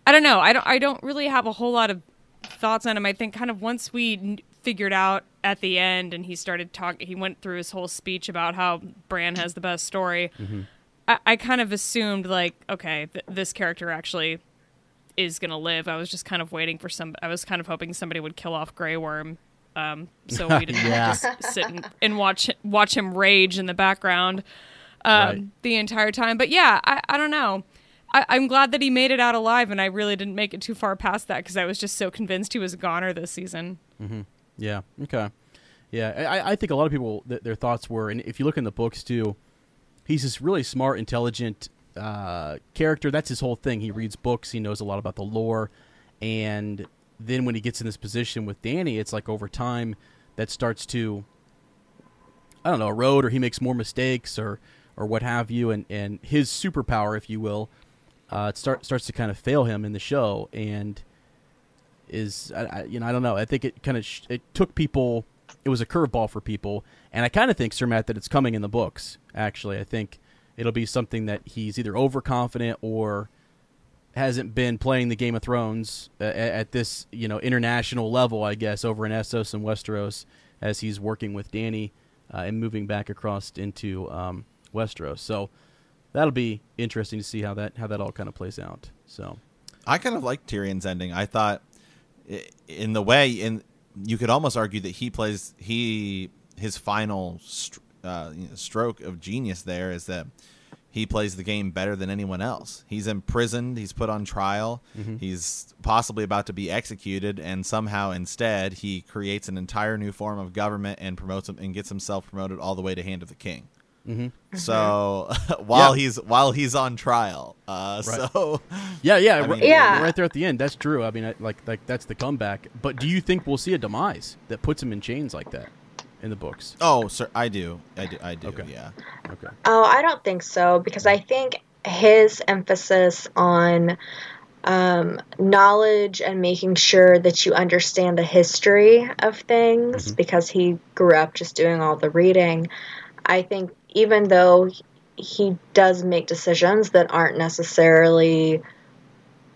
I don't know. I don't. I don't really have a whole lot of thoughts on him. I think kind of once we figured out at the end, and he started talking, he went through his whole speech about how Bran has the best story. Mm-hmm. I, I, kind of assumed like, okay, th- this character actually is gonna live. I was just kind of waiting for some. I was kind of hoping somebody would kill off Grey Worm um, so we didn't yeah. just sit and, and, watch watch him rage in the background um, right. the entire time. But yeah, I, I don't know. I, am glad that he made it out alive, and I really didn't make it too far past that because I was just so convinced he was a goner this season. Mm-hmm. Yeah. Okay. Yeah, I, I think a lot of people th- their thoughts were, and if you look in the books too, he's this really smart, intelligent uh, character. That's his whole thing. He reads books. He knows a lot about the lore, and then when he gets in this position with Dany, it's like over time that starts to I don't know, erode or he makes more mistakes or or what have you. And and his superpower if you will uh start, starts to kind of fail him in the show and is I, I, you know I don't know. I think it kind of sh- it took people it was a curveball for people. And I kind of think Sir Matt that it's coming in the books actually. I think it'll be something that he's either overconfident or hasn't been playing the Game of Thrones uh, at, this you know international level, I guess, over in Essos and Westeros, as he's working with Dany uh, and moving back across into um, Westeros. So that'll be interesting to see how that how that all kind of plays out. So I kind of liked Tyrion's ending. I thought, in the way, in you could almost argue that he plays he his final str- uh, stroke of genius there is that he plays the game better than anyone else. He's imprisoned. He's put on trial. Mm-hmm. He's possibly about to be executed, and somehow instead he creates an entire new form of government and promotes him and gets himself promoted all the way to Hand of the King. Mm-hmm. So mm-hmm. while Yeah. he's while he's on trial, uh, Right. so yeah, yeah, I mean- Yeah. right there at the end. That's true. I mean, like like that's the comeback. But do you think we'll see a demise that puts him in chains like that in the books? Oh, sir, I do. I do. I do. Okay. Yeah. Okay. Oh, I don't think so because I think his emphasis on um, knowledge and making sure that you understand the history of things because he grew up just doing all the reading. I think even though he does make decisions that aren't necessarily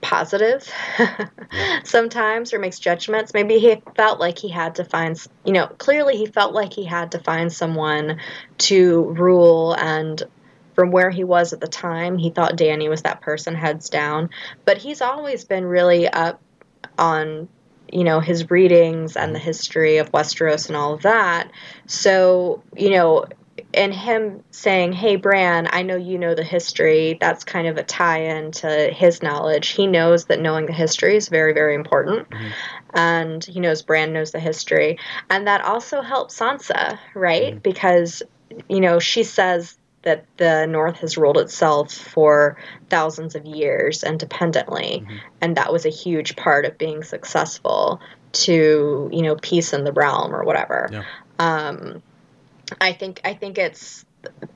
positive sometimes or makes judgments. Maybe he felt like he had to find you know clearly he felt like he had to find someone to rule and from where he was at the time he thought dany was that person heads down. But he's always been really up on you know his readings and the mm-hmm. history of westeros and all of that. So you know and him saying, "Hey, Bran, I know you know the history." That's kind of a tie-in to his knowledge. He knows that knowing the history is very, very important, mm-hmm. and he knows Bran knows the history, and that also helps Sansa, right? Mm-hmm. Because you know she says that the North has ruled itself for thousands of years independently, mm-hmm. and that was a huge part of being successful to you know peace in the realm or whatever. Yeah. Um, I think I think it's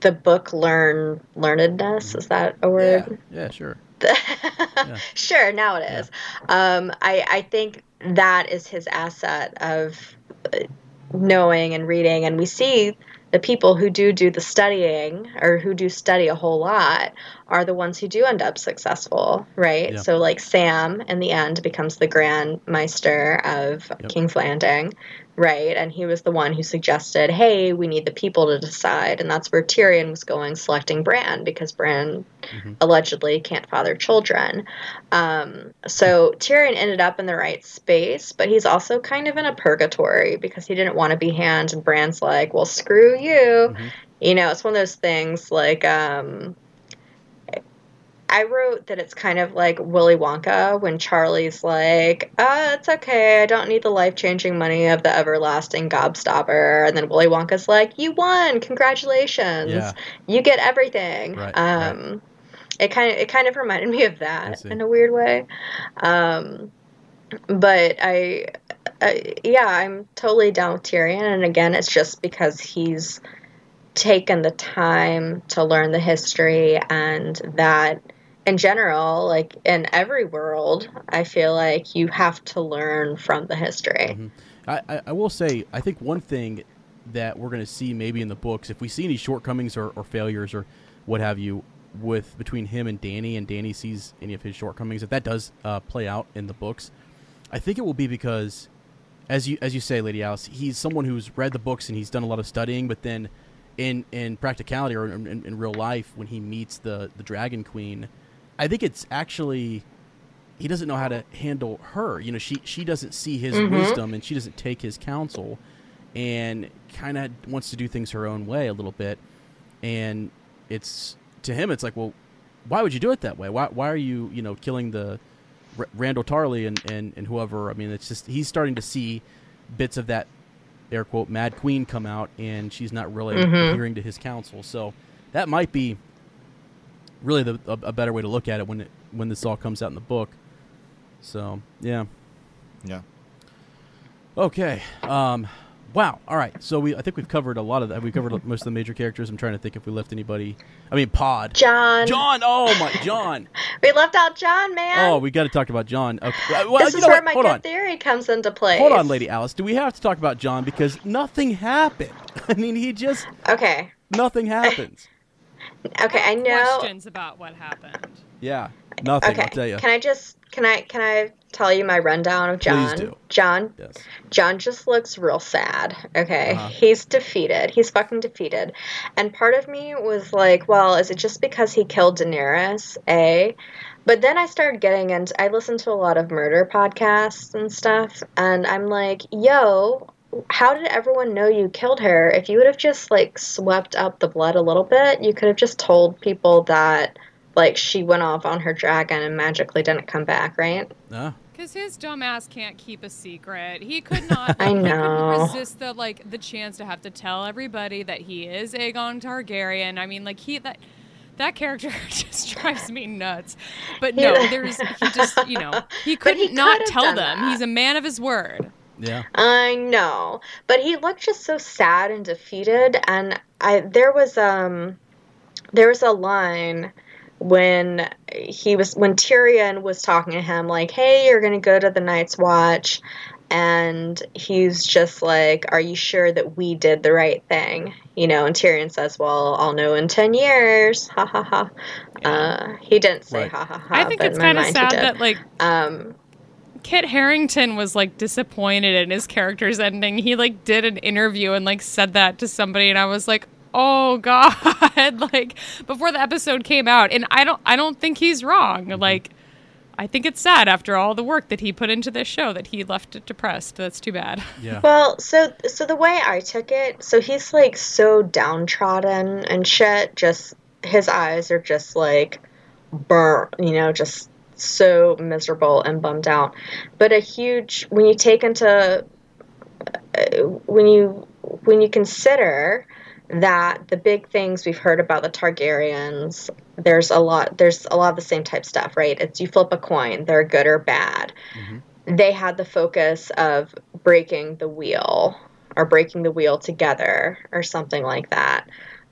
the book learn learnedness. Is that a word? Yeah. Sure. sure, now it is. Um, I I think that is his asset of uh, knowing and reading, and we see the people who do do the studying or who do study a whole lot are the ones who do end up successful, right? Yeah. So like Sam in the end becomes the Grand Maester of King's Landing, right? And he was the one who suggested, "Hey, we need the people to decide," and that's where Tyrion was going, selecting Bran because Bran allegedly can't father children. Um, so Tyrion ended up in the right space, but he's also kind of in a purgatory because he didn't want to be Hand, and Bran's like, "Well, screw you." You know, it's one of those things like. Um, I wrote that it's kind of like Willy Wonka when Charlie's like, uh, it's okay, I don't need the life changing money of the everlasting gobstopper. And then Willy Wonka's like, you won, congratulations. Yeah. You get everything. Right, um, It kind of it kind of reminded me of that in a weird way. Um, but I, I, yeah, I'm totally down with Tyrion. And again, it's just because he's taken the time to learn the history and that in general like in every world i feel like you have to learn from the history. I, I, I will say, I think one thing that we're going to see maybe in the books, if we see any shortcomings or, or failures or what have you with between him and Dany, and Dany sees any of his shortcomings, if that does uh, play out in the books, I think it will be because, as you as you say, Lady Alice, he's someone who's read the books and he's done a lot of studying, but then in in practicality or in, in, in real life, when he meets the the Dragon Queen, I think it's actually he doesn't know how to handle her. You know, she she doesn't see his mm-hmm. wisdom and she doesn't take his counsel, and kind of wants to do things her own way a little bit. And it's to him, it's like, well, why would you do it that way? Why why are you you know killing the R- Randyll Tarly and, and and whoever? I mean, it's just he's starting to see bits of that air quote Mad Queen come out, and she's not really mm-hmm. adhering to his counsel. So that might be really the, a, a better way to look at it when it when this all comes out in the book. So yeah, Yeah. okay. Um, wow. All right. So we I think we've covered a lot of that. We covered most of the major characters. I'm trying to think if we left anybody. I mean, Pod. jon Jon. Oh my Jon. we left out jon man Oh, we got to talk about Jon. Okay. Well, this you is know where what? my Hold good on. theory comes into play Hold on, Lady Alice. Do we have to talk about Jon because nothing happened? I mean, he just okay nothing happens. Okay i know Questions about what happened. Yeah. Nothing, okay. I'll tell you. Can I just can I can I tell you my rundown of Jon? Please do. Jon Yes. Jon just looks real sad. Okay. Uh-huh. He's defeated. He's fucking defeated. And part of me was like, well, is it just because he killed Daenerys? A. But then I started getting into I listened to a lot of murder podcasts and stuff, and I'm like, yo, how did everyone know you killed her? If you would have just like swept up the blood a little bit, you could have just told people that like she went off on her dragon and magically didn't come back, right? Ah, Because his dumbass can't keep a secret. He could not. I He couldn't know. resist the like the chance to have to tell everybody that he is Aegon Targaryen. I mean, like he that that character just drives me nuts. But no, there's he just you know he couldn't not could have tell them. that. He's a man of his word. Yeah. I know, but he looked just so sad and defeated. And I there was um there was a line when he was when Tyrion was talking to him like, "Hey, you're gonna go to the Night's Watch," and he's just like, "Are you sure that we did the right thing?" You know, and Tyrion says, "Well, I'll know in ten years." Ha ha ha. Uh, he didn't say Right. ha ha ha. I think but it's kind of sad that like um Kit Harington was like disappointed in his character's ending. He like did an interview and like said that to somebody and I was like, "Oh god." like before the episode came out and I don't I don't think he's wrong. Mm-hmm. Like I think it's sad after all the work that he put into this show that he left it depressed. That's too bad. Yeah. Well, so so the way I took it, so he's like so downtrodden and shit. Just his eyes are just like burnt, you know, just so miserable and bummed out. But a huge when you take into uh, when you when you consider that the big things we've heard about the Targaryens, there's a lot there's a lot of the same type stuff, right? It's you flip a coin, they're good or bad they had the focus of breaking the wheel or breaking the wheel together or something like that.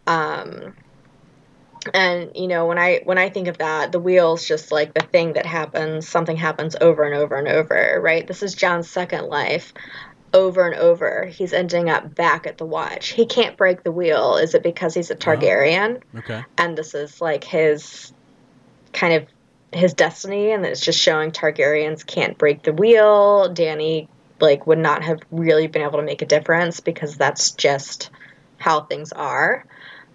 Um, and you know when I when I think of that, the wheel's just like the thing that happens. Something happens over and over and over, right? This is Jon's second life. Over and over, he's ending up back at the watch. He can't break the wheel. Is it because he's a Targaryen? Okay. and this is like his kind of his destiny and it's just showing Targaryens can't break the wheel. Dany like would not have really been able to make a difference because that's just how things are.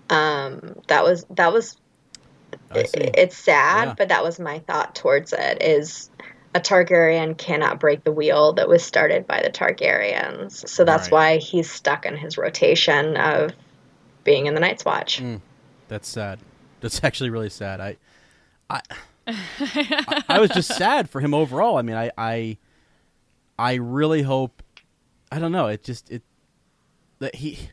Um that was that was I see. it's sad, Yeah. but that was my thought towards it is a Targaryen cannot break the wheel that was started by the Targaryens. So that's Right. why he's stuck in his rotation of being in the Night's Watch. Mm. That's sad. That's actually really sad. I, I, I, I was just sad for him overall. I mean, I, I, I really hope. I don't know. It just it that he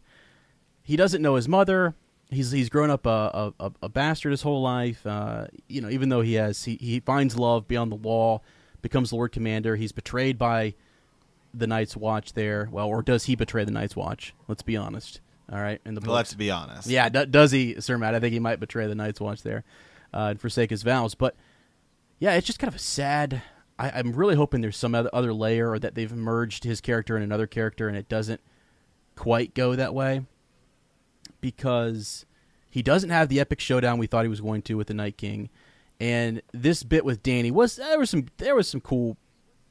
he doesn't know his mother. He's he's grown up a a, a bastard his whole life. Uh, you know, even though he has he, he finds love beyond the wall, becomes Lord Commander. He's betrayed by the Night's Watch there. Well, or does he betray the Night's Watch? Let's be honest. All right, in the books. let's be honest. Yeah, d- does he, Sir Matt? I think he might betray the Night's Watch there uh, and forsake his vows. But yeah, it's just kind of a sad. I, I'm really hoping there's some other, other layer or that they've merged his character and another character and it doesn't quite go that way because he doesn't have the epic showdown we thought he was going to with the Night King. And this bit with Dany was there was some there was some cool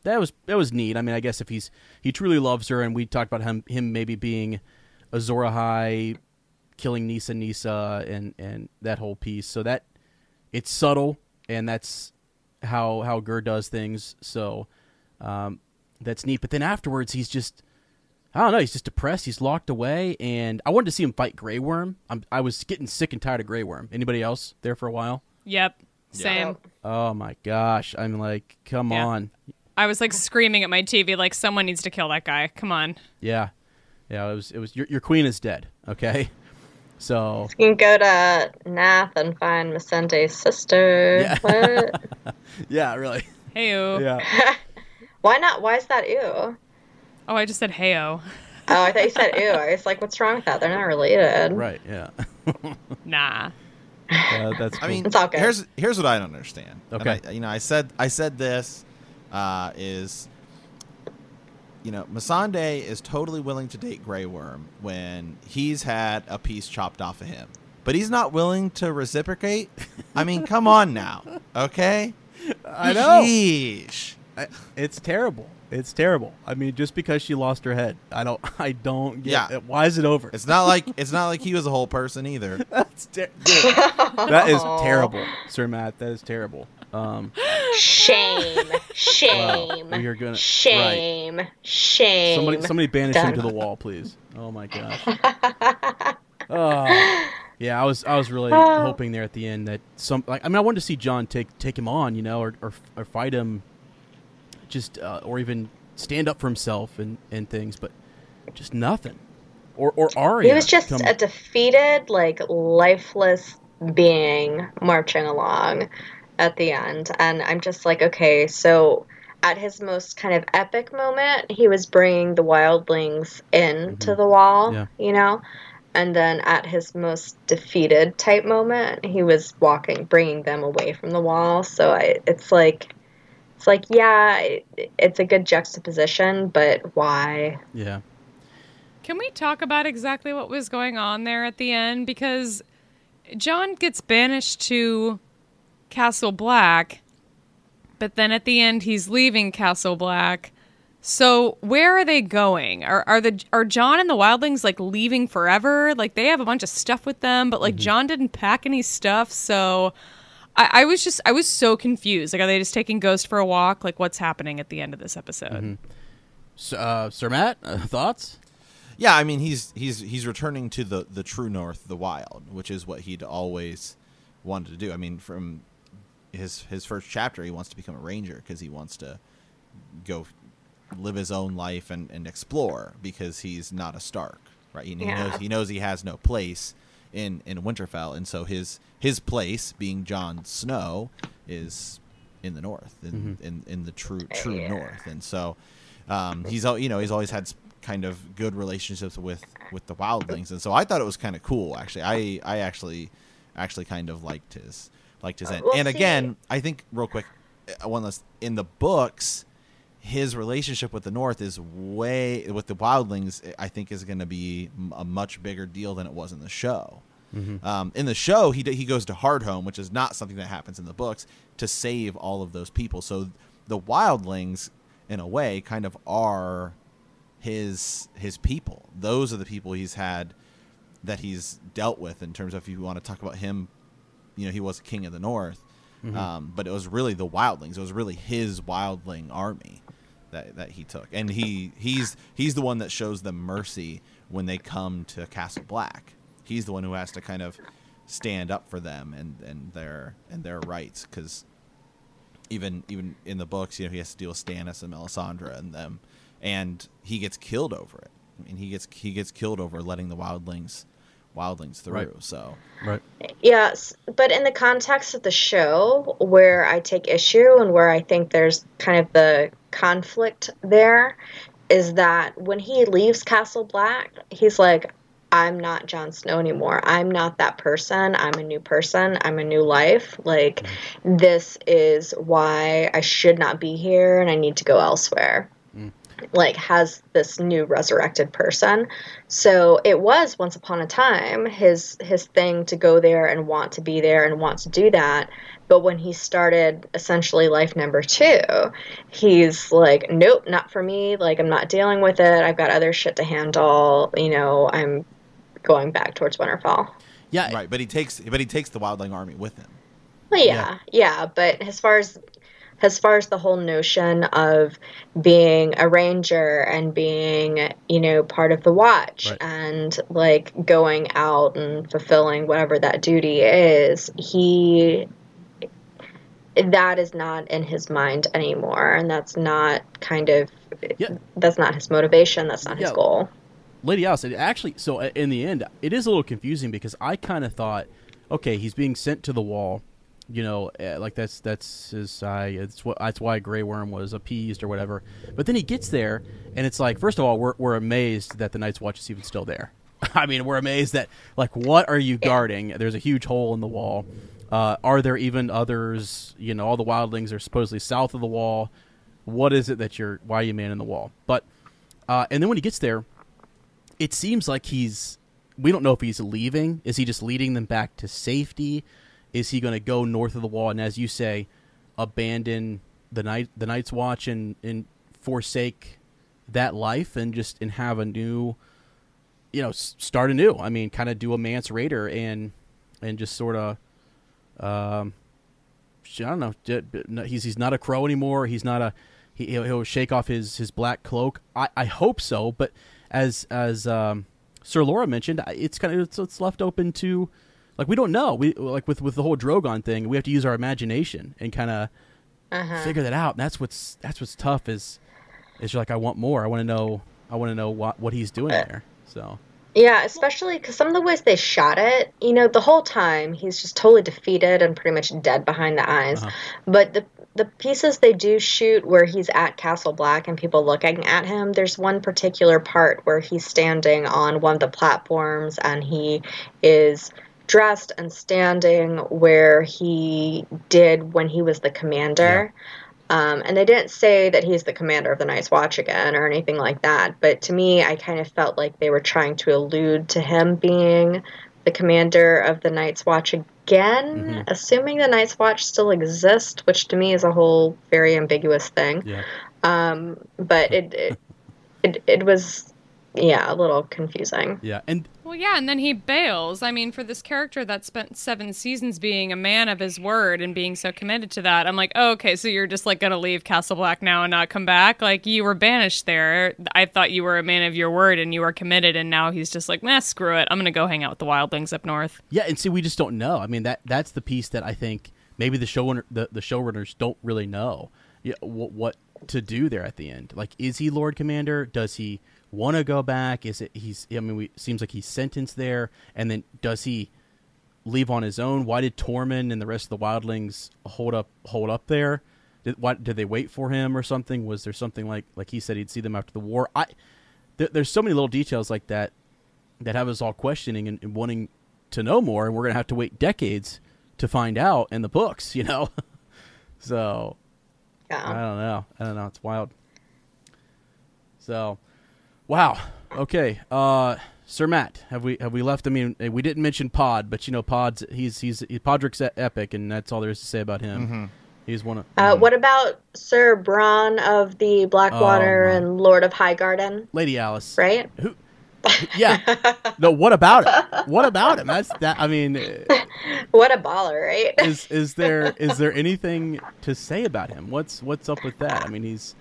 that was that was neat. I mean, I guess if he's he truly loves her, and we talked about him him maybe being Azor Ahai, killing Nissa Nissa, and and that whole piece. So that it's subtle, and that's how how Gur does things. So um, that's neat. But then afterwards, he's just I don't know. He's just depressed. He's locked away, and I wanted to see him fight Grey Worm. I'm, I was getting sick and tired of Grey Worm. Anybody else there for a while? Yep. Same. Oh my gosh! I'm like, come Yeah. on, I was like screaming at my TV like someone needs to kill that guy. Come on. yeah, yeah. It was it was your your queen is dead. Okay, so You can go to Naath and find Missandei's sister. Yeah. Yeah, really, Heyo. yeah. Why not? Why is that ew? Oh, I just said heyo. Oh, I thought you said ew. I was like, what's wrong with that? They're not related. right, yeah. Nah. Uh, that's I mean, It's all good. here's here's what I don't understand. Okay. I, you know, I said I said this uh, is, you know, Missandei is totally willing to date Grey Worm when he's had a piece chopped off of him, but he's not willing to reciprocate. I mean, come on now, okay? I know. Yeesh. I- it's terrible. It's terrible. I mean, just because she lost her head, I don't. I don't get. Yeah. it. Why is it over? It's not like it's not like he was a whole person either. That's ter- that is terrible, Sir Matt. That is terrible. Um, Shame. Shame. we are gonna- right. Shame. Shame. somebody, somebody banish him to the wall, please. Oh my gosh. Oh, yeah. I was, I was really Oh. hoping there at the end that some, like, I mean, I wanted to see Jon take take him on, you know, or or, or fight him, just uh, or even stand up for himself and and things, but just nothing. Or or Arya. He was just come- a defeated, like lifeless being marching along at the end, and I'm just like, okay, so at his most kind of epic moment, he was bringing the wildlings into the wall, Mm-hmm. Yeah. you know, and then at his most defeated type moment, he was walking, bringing them away from the wall. So I, it's like. It's like, yeah, it's a good juxtaposition, but why? yeah. Can we talk about exactly what was going on there at the end? Because Jon gets banished to Castle Black, but then at the end he's leaving Castle Black. So where are they going? Are are the are Jon and the Wildlings like leaving forever? Like they have a bunch of stuff with them, but like mm-hmm. Jon didn't pack any stuff, so I, I was just I was so confused. Like are they just taking Ghost for a walk? Like what's happening at the end of this episode? S- uh, Sir Matt, uh, thoughts? Yeah, I mean he's he's he's returning to the the true north, the wild, which is what he'd always wanted to do. I mean, from his his first chapter, he wants to become a ranger because he wants to go live his own life and, and explore because he's not a Stark, right? He, he Yeah. knows he knows he has no place in in Winterfell, and so his his place, being Jon Snow, is in the north, in in, in the true true Yeah. north, and so um, he's you know he's always had kind of good relationships with with the wildlings, and so I thought it was kind of cool. Actually, I I actually actually kind of liked his liked his end. well, and see- again, I think real quick, uh, one last in the books, his relationship with the North is way with the wildlings. I think is going to be a much bigger deal than it was in the show. Um, in the show, he he goes to Hardhome, which is not something that happens in the books, to save all of those people. So the wildlings, in a way, kind of are his his people. Those are the people he's had that he's dealt with in terms of if you want to talk about him. You know, he was king of the North, um, but it was really the wildlings. It was really his wildling army that that he took, and he he's he's the one that shows them mercy when they come to Castle Black. He's the one who has to kind of stand up for them and and their and their rights because even even in the books, you know, he has to deal with Stannis and Melisandre and them, and he gets killed over it. I mean, he gets he gets killed over letting the wildlings wildlings through. Right. So Right. Yes, but in the context of the show, where I take issue and where I think there's kind of the conflict there, is that when he leaves Castle Black, he's like, I'm not Jon Snow anymore. I'm not that person. I'm a new person. I'm a new life. Like, mm. this is why I should not be here and I need to go elsewhere mm. like has this new resurrected person. So it was once upon a time his his thing to go there and want to be there and want to do that. But when he started essentially life number two, he's like, Nope, not for me. Like I'm not dealing with it. I've got other shit to handle. You know, I'm going back towards Winterfell. Yeah. right, but he takes but he takes the wildling army with him. Well, yeah, yeah, but as far as as far as the whole notion of being a ranger and being, you know, part of the watch Right. and like going out and fulfilling whatever that duty is, he that is not in his mind anymore and that's not kind of Yeah. that's not his motivation, that's not his goal. Lady Alice, it actually, so uh, in the end, it is a little confusing because I kind of thought, okay, he's being sent to the wall, you know, uh, like that's that's his. Uh, it's what that's why Grey Worm was appeased or whatever. But then he gets there, and it's like, first of all, we're we're amazed that the Night's Watch is even still there. I mean, we're amazed that like, what are you guarding? There's a huge hole in the wall. Uh, are there even others? You know, all the wildlings are supposedly south of the wall. What is it that you're? Why are you manning the wall? But uh, and then when he gets there, it seems like he's we don't know if he's leaving is he just leading them back to safety is he going to go north of the wall and as you say abandon the night the Night's Watch and and forsake that life and just and have a new you know start anew. I mean, kind of do a Mance Rayder and and just sort of um I don't know. He's he's not a crow anymore. He's not a he, he'll, he'll shake off his his black cloak. I, I hope so, but as as um, Sir Laura mentioned, it's kind of it's, it's left open to like we don't know. We like with with the whole Drogon thing, we have to use our imagination and kind of Uh-huh. figure that out. And that's what's that's what's tough is is you're like I want more. I want to know I want to know what what he's doing there. So Yeah, especially because some of the ways they shot it, you know, the whole time he's just totally defeated and pretty much dead behind the eyes. Uh-huh. But the the pieces they do shoot where he's at Castle Black and people looking at him, there's one particular part where he's standing on one of the platforms and he is dressed and standing where he did when he was the commander. Um, and they didn't say that he's the commander of the Night's Watch again or anything like that. But to me, I kind of felt like they were trying to allude to him being the commander of the Night's Watch again, Mhm. assuming the Night's Watch still exists, which to me is a whole very ambiguous thing. yeah, Um, but it, it it it was yeah a little confusing. yeah, and Well, yeah, and then he bails. I mean, for this character that spent seven seasons being a man of his word and being so committed to that, I'm like, oh, okay, so you're just like gonna leave Castle Black now and not come back? Like you were banished there. I thought you were a man of your word and you were committed, and now he's just like, nah, screw it. I'm gonna go hang out with the wildlings up north. Yeah, and see, we just don't know. I mean, that that's the piece that I think maybe the showrunner, the, the showrunners don't really know yeah, what, what to do there at the end. Like, is he Lord Commander? Does he want to go back? Is it he's? I mean, we seems like he's sentenced there, and then does he leave on his own? Why did Tormund and the rest of the wildlings hold up hold up there? Did, why, did they wait for him or something? Was there something like like he said he'd see them after the war? I there, there's so many little details like that that have us all questioning and, and wanting to know more, and we're gonna have to wait decades to find out in the books, you know. so I don't know. I don't know. It's wild. So, wow. Okay, uh, Sir Matt, have we have we left? I mean, we didn't mention Pod, but you know, Pod's he's he's he, Podrick's epic, and that's all there is to say about him. He's one of Uh, what about Sir Bronn of the Blackwater Oh, and Lord of Highgarden? Lady Alice, Right? Who? Yeah. no. What about it? What about him? That's that. I mean, uh, What a baller, right? is is there is there anything to say about him? What's what's up with that? I mean, he's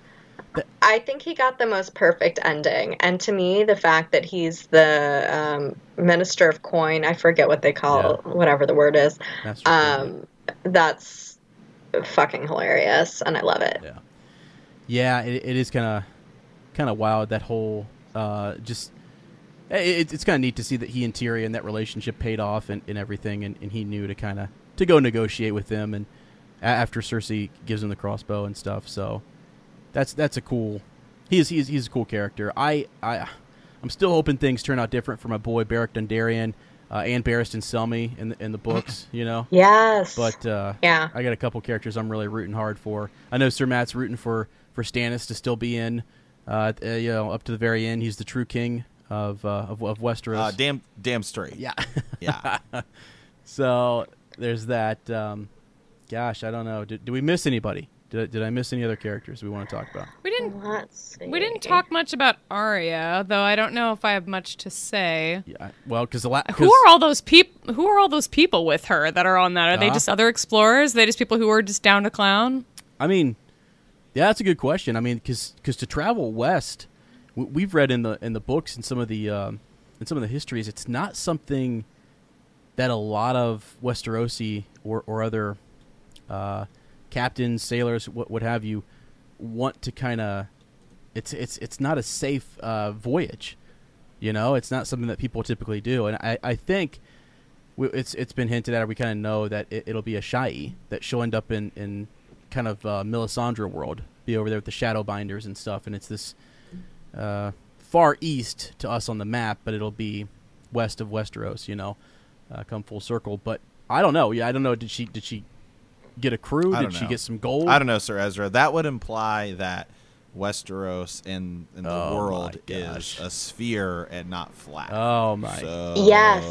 I think he got the most perfect ending. And to me, the fact that he's the um, Minister of Coin, I forget what they call whatever the word is, that's um, that's fucking hilarious. And I love it. Yeah, yeah, it, it is kind of kind of wild that whole uh, just. It, it's kind of neat to see that he and Tyrion that relationship paid off and, and everything, and, and he knew to kind of to go negotiate with them, and after Cersei gives him the crossbow and stuff. So that's that's a cool. He is he's he's a cool character. I I I'm still hoping things turn out different for my boy Beric Dondarrion uh, and Barristan Selmy in the in the books. You know, Yes. but uh, yeah. I got a couple characters I'm really rooting hard for. I know Sir Matt's rooting for for Stannis to still be in, uh, uh, you know, up to the very end. He's the true king of uh, of, of Westeros. Uh, damn, damn straight. yeah. yeah. so there's that. Um, gosh, I don't know. Do, did we miss anybody? Did, did I miss any other characters we want to talk about? We didn't. Let's see. We didn't talk much about Arya, though. I don't know if I have much to say. Yeah. Well, because the la- Who are all those people? Who are all those people with her that are on that? Are they Uh. just other explorers? Are they just people who are just down to clown? I mean, yeah, that's a good question. I mean, because to travel west, we, we've read in the in the books and some of the um, in some of the histories, it's not something that a lot of Westerosi or or other uh, captains, sailors, what what have you, want to kind of. It's it's it's not a safe uh, voyage, you know. It's not something that people typically do, and I I think it's it's been hinted at. or We kind of know that it, it'll be Asshai that she'll end up in in kind of uh, Melisandre world, be over there with the Shadowbinders and stuff, and it's this uh, far east to us on the map, but it'll be west of Westeros. You know, uh, come full circle. But I don't know. Yeah, I don't know. Did she did she get a crew? I Did she know. get some gold? I don't know, Sir Ezra. That would imply that Westeros in, in the Oh, world is a sphere and not flat. Oh my. So Yes.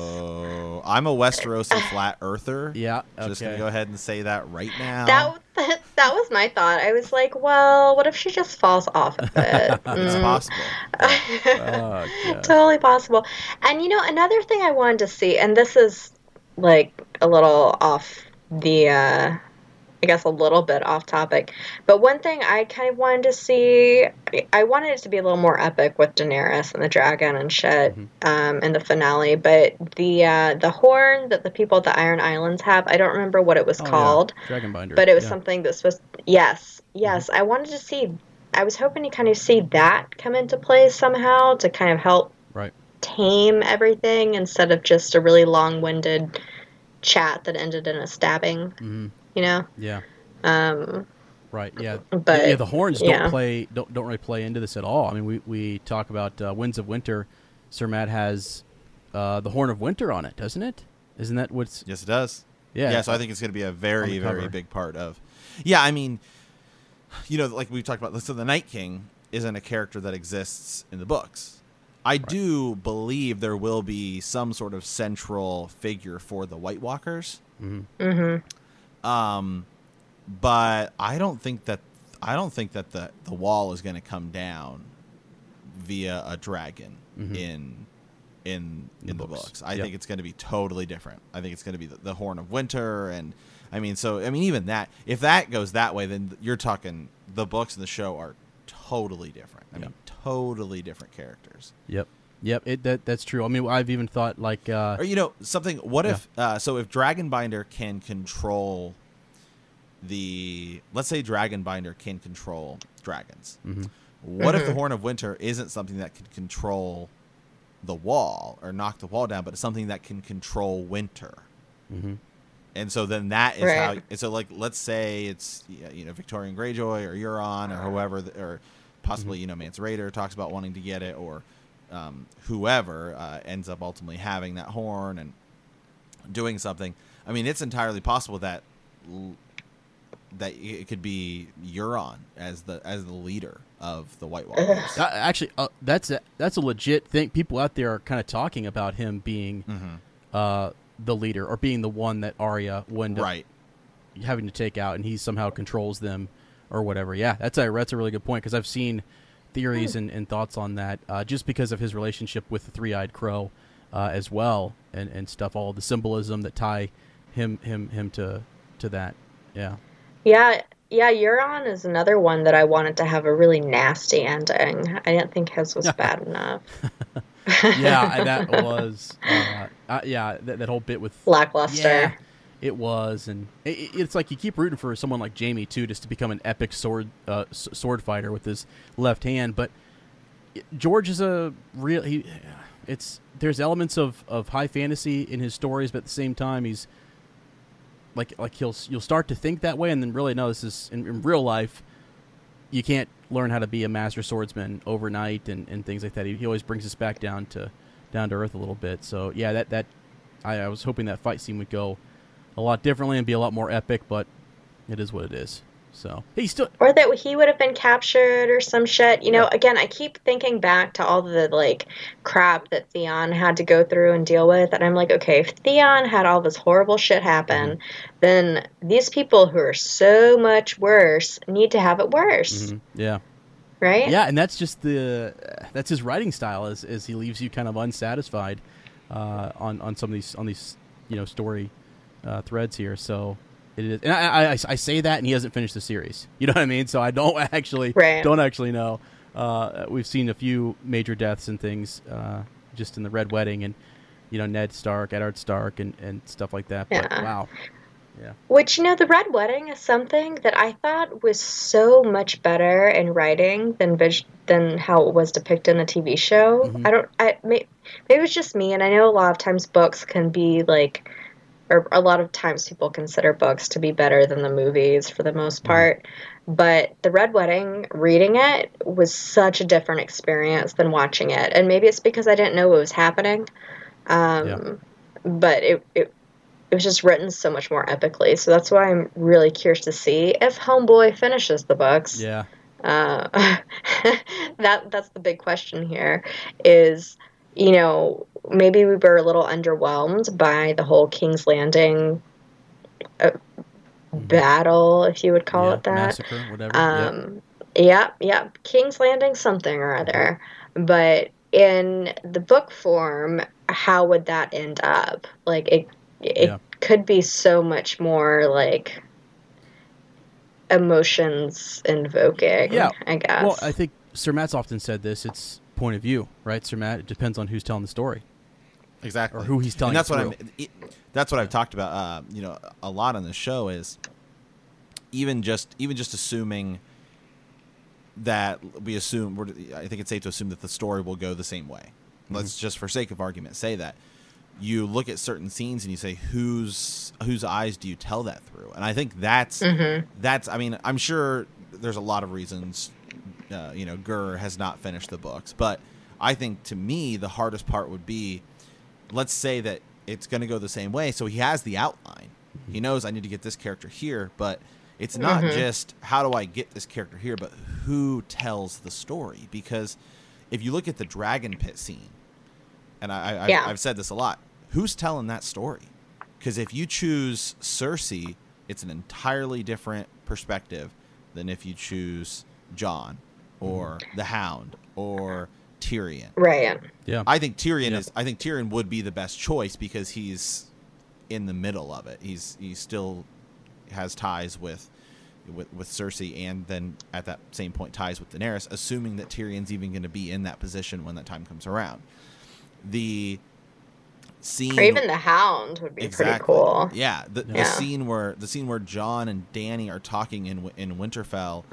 I'm a Westerosi flat earther. yeah. Just gonna go ahead and say that right now. That, that that was my thought. I was like, well, what if she just falls off of it? It's Mm. possible. Oh, totally possible. And you know, another thing I wanted to see, and this is like a little off the, uh, I guess a little bit off topic, but one thing I kind of wanted to see, I wanted it to be a little more epic with Daenerys and the dragon and shit um, in the finale. But the uh, the horn that the people at the Iron Islands have, I don't remember what it was Oh, yeah. called Dragonbinder. but it was yeah. something that was yes yes i wanted to see i was hoping to kind of see that come into play somehow to kind of help Right. tame everything instead of just a really long-winded chat that ended in a stabbing Mhm. You know Yeah. um Right. Yeah. But, yeah, the horns don't play don't don't really play into this at all. I mean, we we talk about uh, Winds of Winter. Sir Matt has uh, the Horn of Winter on it, doesn't it? Isn't that what's? Yes, it does. Yeah. Yeah, so I think it's going to be a very, very big part of. Yeah, I mean, you know, like we talked about, so the Night King isn't a character that exists in the books. I do believe there will be some sort of central figure for the White Walkers, mm-hmm. Um, but I don't think that I don't think that the the wall is going to come down via a dragon Mhm. in in The in the books. books. I Yep. think it's going to be totally different. I think it's going to be the, the Horn of Winter, and I mean, so I mean, even that if that goes that way, then you're talking the books and the show are totally different. I Yep. mean, totally different characters. Yep. Yep. It that that's true. I mean, I've even thought like uh, Or you know something? What Yeah. if uh, so? If Dragonbinder can control the let's say Dragonbinder can control dragons. Mhm. What if the. Horn of Winter isn't something that can control the wall or knock the wall down, but it's something that can control winter? mhm. And so then that is Right. how. and So like, let's say it's you know Victarion Greyjoy or Euron or whoever, th- or possibly you know Mance Rayder talks about wanting to get it, or um, whoever uh, ends up ultimately having that horn and doing something. I mean, it's entirely possible that that it could be Euron as the as the leader of the White Walkers. Uh, actually, uh, that's a, that's a legit thing. People out there are kind of talking about him being Mhm. uh, the leader or being the one that Arya will end up Right. having to take out, and he somehow controls them or whatever. Yeah, that's a that's a really good point because I've seen theories and, and thoughts on that uh, just because of his relationship with the three eyed crow uh, as well and, and stuff. All the symbolism that tie him him him to to that. Yeah. yeah yeah euron is another one that i wanted to have a really nasty ending i didn't think his was bad enough Yeah, that was uh, uh, yeah that, that whole bit with lackluster Yeah, it was, and it, it- it's like you keep rooting for someone like Jaime too, just to become an epic sword uh, sword fighter with his left hand. But George is a real. He, it's there's elements of, of high fantasy in his stories, but at the same time, he's like like he'll you'll start to think that way, and then really no, this is in, in real life. You can't learn how to be a master swordsman overnight and, and things like that. He, he always brings us back down to down to earth a little bit. So yeah, that that I, I was hoping that fight scene would go a lot differently and be a lot more epic, but it is what it is. So he still or that he would have been captured or some shit. You know, Yeah. again, I keep thinking back to all the like crap that Theon had to go through and deal with, and I'm like, okay, if Theon had all this horrible shit happen, then these people who are so much worse need to have it worse, Mhm. yeah right? yeah, and that's just the that's his writing style is is he leaves you kind of unsatisfied uh, on on some of these on these you know story uh, threads here. So it is, and I, I I say that, and he hasn't finished the series. You know what I mean? So I don't actually Right. don't actually know. Uh, we've seen a few major deaths and things uh, just in the Red Wedding, and you know Ned Stark, Eddard Stark, and and stuff like that. But wow, yeah, Which, you know, the Red Wedding is something that I thought was so much better in writing than vis- than how it was depicted in the TV show. Mhm. I don't, I may, maybe it's just me, and I know a lot of times books can be like, or a lot of times people consider books to be better than the movies for the most part. But the Red Wedding, reading it was such a different experience than watching it, and maybe it's because I didn't know what was happening. Um, Yeah. But it, it it was just written so much more epically. So that's why I'm really curious to see if Homeboy finishes the books. yeah, Uh, that that's the big question here. Is you know maybe we were a little underwhelmed by the whole King's Landing uh, battle, if you would call Yeah, it that. massacre, whatever. yeah. Um, yep, yep. King's Landing, something or other. But in the book form, how would that end up? Like it, it Yeah. could be so much more like emotions invoking. Yeah. I guess. Well, I think Sir Matt's often said this. It's point of view, right, Sir Matt? It depends on who's telling the story. exactly Or who he's telling and that's it what through. i'm it, that's what i've talked about uh, you know a lot on the show is even just even just assuming that we assume we're, i think it's safe to assume that the story will go the same way let's Mm-hmm. just for sake of argument say that you look at certain scenes and you say whose whose eyes do you tell that through and i think that's that's i mean i'm sure there's a lot of reasons uh, you know Gurr has not finished the books but i think to me the hardest part would be let's say that it's going to go the same way so he has the outline he knows i need to get this character here but it's not just how do i get this character here but who tells the story because if you look at the dragon pit scene and I, I, Yeah. I've, I've said this a lot. Who's telling that story? Because if you choose Cersei, it's an entirely different perspective than if you choose Jon or the Hound or Tyrion. right. Yeah. I think Tyrion Yeah. is. I think Tyrion would be the best choice because he's in the middle of it. He's he still has ties with with, with Cersei, and then at that same point ties with Daenerys. Assuming that Tyrion's even going to be in that position when that time comes around. The scene Or even the Hound would be pretty cool. yeah, the, the scene where the scene where Jon and Dany are talking in in Winterfell,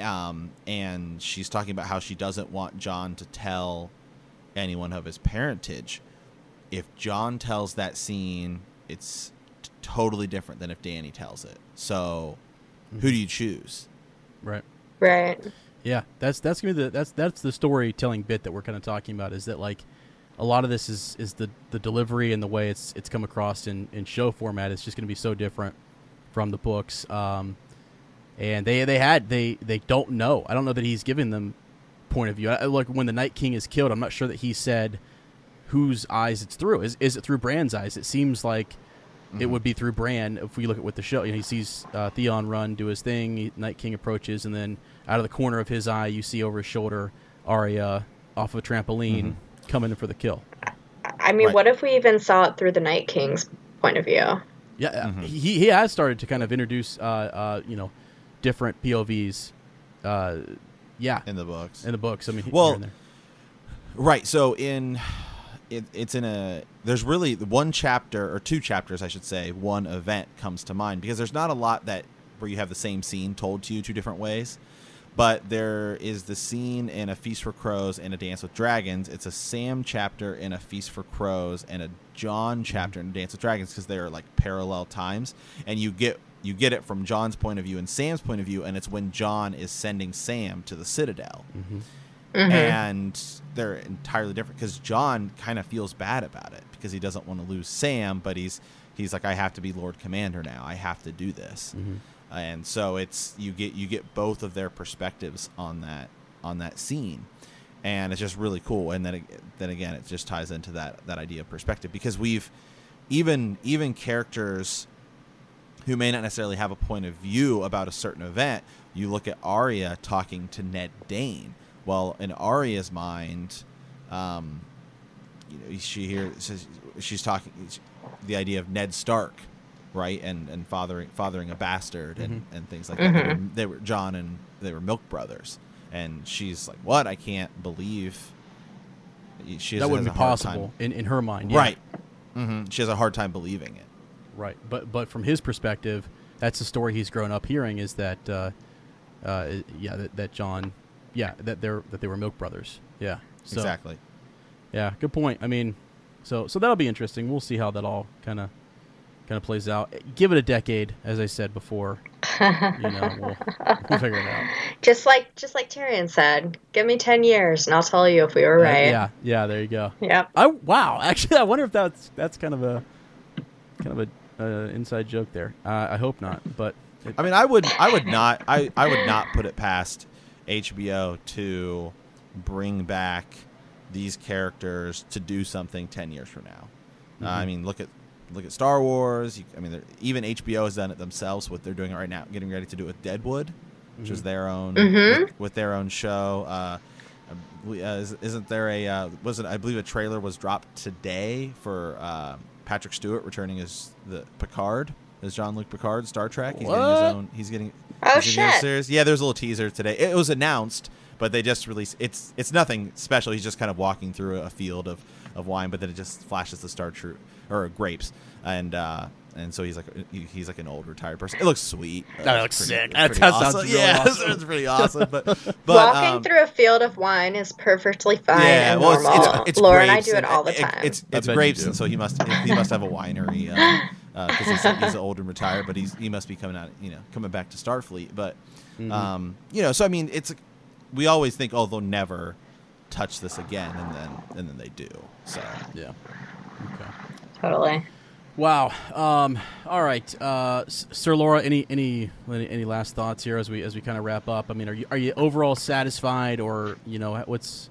um, and she's talking about how she doesn't want Jon to tell anyone of his parentage. If Jon tells that scene, it's t- totally different than if Dany tells it. So, who do you choose? right. Right. Yeah, that's that's gonna be the that's that's the storytelling bit that we're kind of talking about. Is that like a lot of this is is the the delivery and the way it's it's come across in in show format. is just gonna be so different from the books. Um, and they they had they they don't know. I don't know that he's giving them point of view. I, like when the Night King is killed, I'm not sure that he said whose eyes it's through. Is is it through Bran's eyes? It seems like it would be through Bran if we look at what the show. You know, he sees uh, Theon run, do his thing. He, Night King approaches, and then out of the corner of his eye, you see over his shoulder Arya off a trampoline coming in for the kill. I mean, Right. what if we even saw it through the Night King's point of view? Yeah, uh he he has started to kind of introduce uh, uh, you know different POVs. Uh, yeah, in the books. in the books. I mean, Well. Right. So in it, it's in a there's really one chapter or two chapters I should say one event comes to mind because there's not a lot that where you have the same scene told to you two different ways. But there is the scene in A Feast for Crows and A Dance with Dragons. It's a Sam chapter in A Feast for Crows and a Jon chapter in A Dance with Dragons because they are like parallel times, and you get you get it from Jon's point of view and Sam's point of view, and it's when Jon is sending Sam to the Citadel. Mm-hmm. Mm-hmm. And they're entirely different because Jon kind of feels bad about it because he doesn't want to lose Sam, but he's he's like, I have to be Lord Commander now. I have to do this, mm-hmm. and so it's you get you get both of their perspectives on that on that scene, and it's just really cool. And then then again, it just ties into that that idea of perspective because we've even even characters who may not necessarily have a point of view about a certain event. You look at Arya talking to Ned Dayne. Well, in Arya's mind, um, you know, she here says she's talking the idea of Ned Stark, right, and and fathering fathering a bastard and, and things like that. They were, they were Jon and they were milk brothers, and she's like, "What? I can't believe." She that wouldn't be possible time- in, in her mind. yeah. right? hmm She has a hard time believing it. Right, but but from his perspective, that's the story he's grown up hearing. Is that, uh, uh, yeah, that, that Jon, yeah, that they're that they were milk brothers. Yeah, so, exactly. Yeah, good point. I mean, so so that'll be interesting. We'll see how that all kind of kind of plays out. Give it a decade, as I said before. you know, we'll, we'll figure it out. Just like just like Tyrion said, give me ten years and I'll tell you if we were Uh, right. yeah, yeah. There you go. Yep. I wow. Actually, I wonder if that's that's kind of a kind of a uh, inside joke there. Uh, I hope not, but it, I mean, I would, I would not, I, I would not put it past HBO to bring back these characters to do something ten years from now. Uh, I mean, look at look at Star Wars. You, I mean, even HBO has done it themselves. What they're doing right now, getting ready to do it with Deadwood, which is their own Mhm. with, with their own show. Uh, I uh, is, isn't there a uh, was it? I believe a trailer was dropped today for uh, Patrick Stewart returning as the Picard as Jean-Luc Picard, Star Trek. He's getting his own. He's getting. Oh, he's getting shit. series. Yeah, there's a little teaser today. It was announced, but they just released. It's it's nothing special. He's just kind of walking through a field of, of wine, but then it just flashes the Star True or grapes, and uh, and so he's like he's like an old retired person. It looks sweet. Uh, That looks pretty- sick. it's That- pretty that sounds awesome. really yeah, awesome. it's pretty awesome. But but Walking um, through a field of wine is perfectly fine yeah, and well, it's, normal. it's, it's Laura and I do it all the it- time. It's it's grapes, and so he must he must have a winery because he's, he's old and retired, but he's he must be coming out, you know, coming back to Starfleet. But Mm-hmm. um, you know, so I mean, it's we always think, oh, they'll never touch this again, and then and then they do. So Yeah. Okay. totally. Wow. Um, all right, uh, Sir Laura. Any, any any any last thoughts here as we as we kind of wrap up? I mean, are you are you overall satisfied, or you know, what's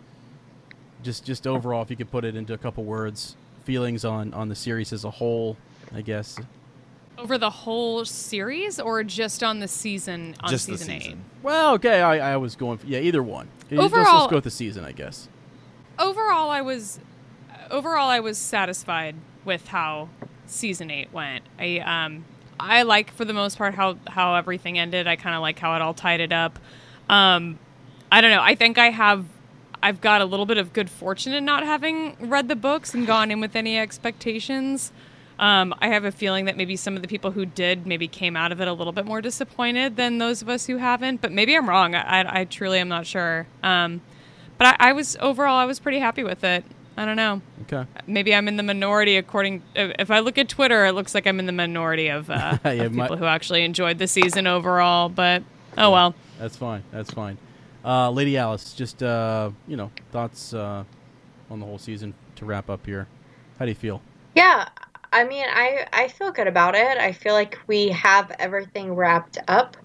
just just overall, if you could put it into a couple words, feelings on on the series as a whole, I guess. Over the whole series or just on the season on just season the 8? season. Well, okay, I, I was going for yeah, either one. Let's- let's, go with the season, I guess. overall i was overall i was satisfied with how season 8 went i um i like for the most part how how everything ended i kind of like how it all tied it up um i don't know i think i have i've got a little bit of good fortune in not having read the books and gone in with any expectations um, I have a feeling that maybe some of the people who did maybe came out of it a little bit more disappointed than those of us who haven't. But maybe I'm wrong. I, I, I truly am not sure. Um, but I, I was overall, I was pretty happy with it. I don't know. Okay. Maybe I'm in the minority. According, if I look at Twitter, it looks like I'm in the minority of, uh, Yeah, of my- people who actually enjoyed the season overall. But oh well. That's fine. That's fine. Uh, Lady Alice, just uh, you know, thoughts uh, on the whole season to wrap up here. How do you feel? Yeah, I mean, I I feel good about it. I feel like we have everything wrapped up.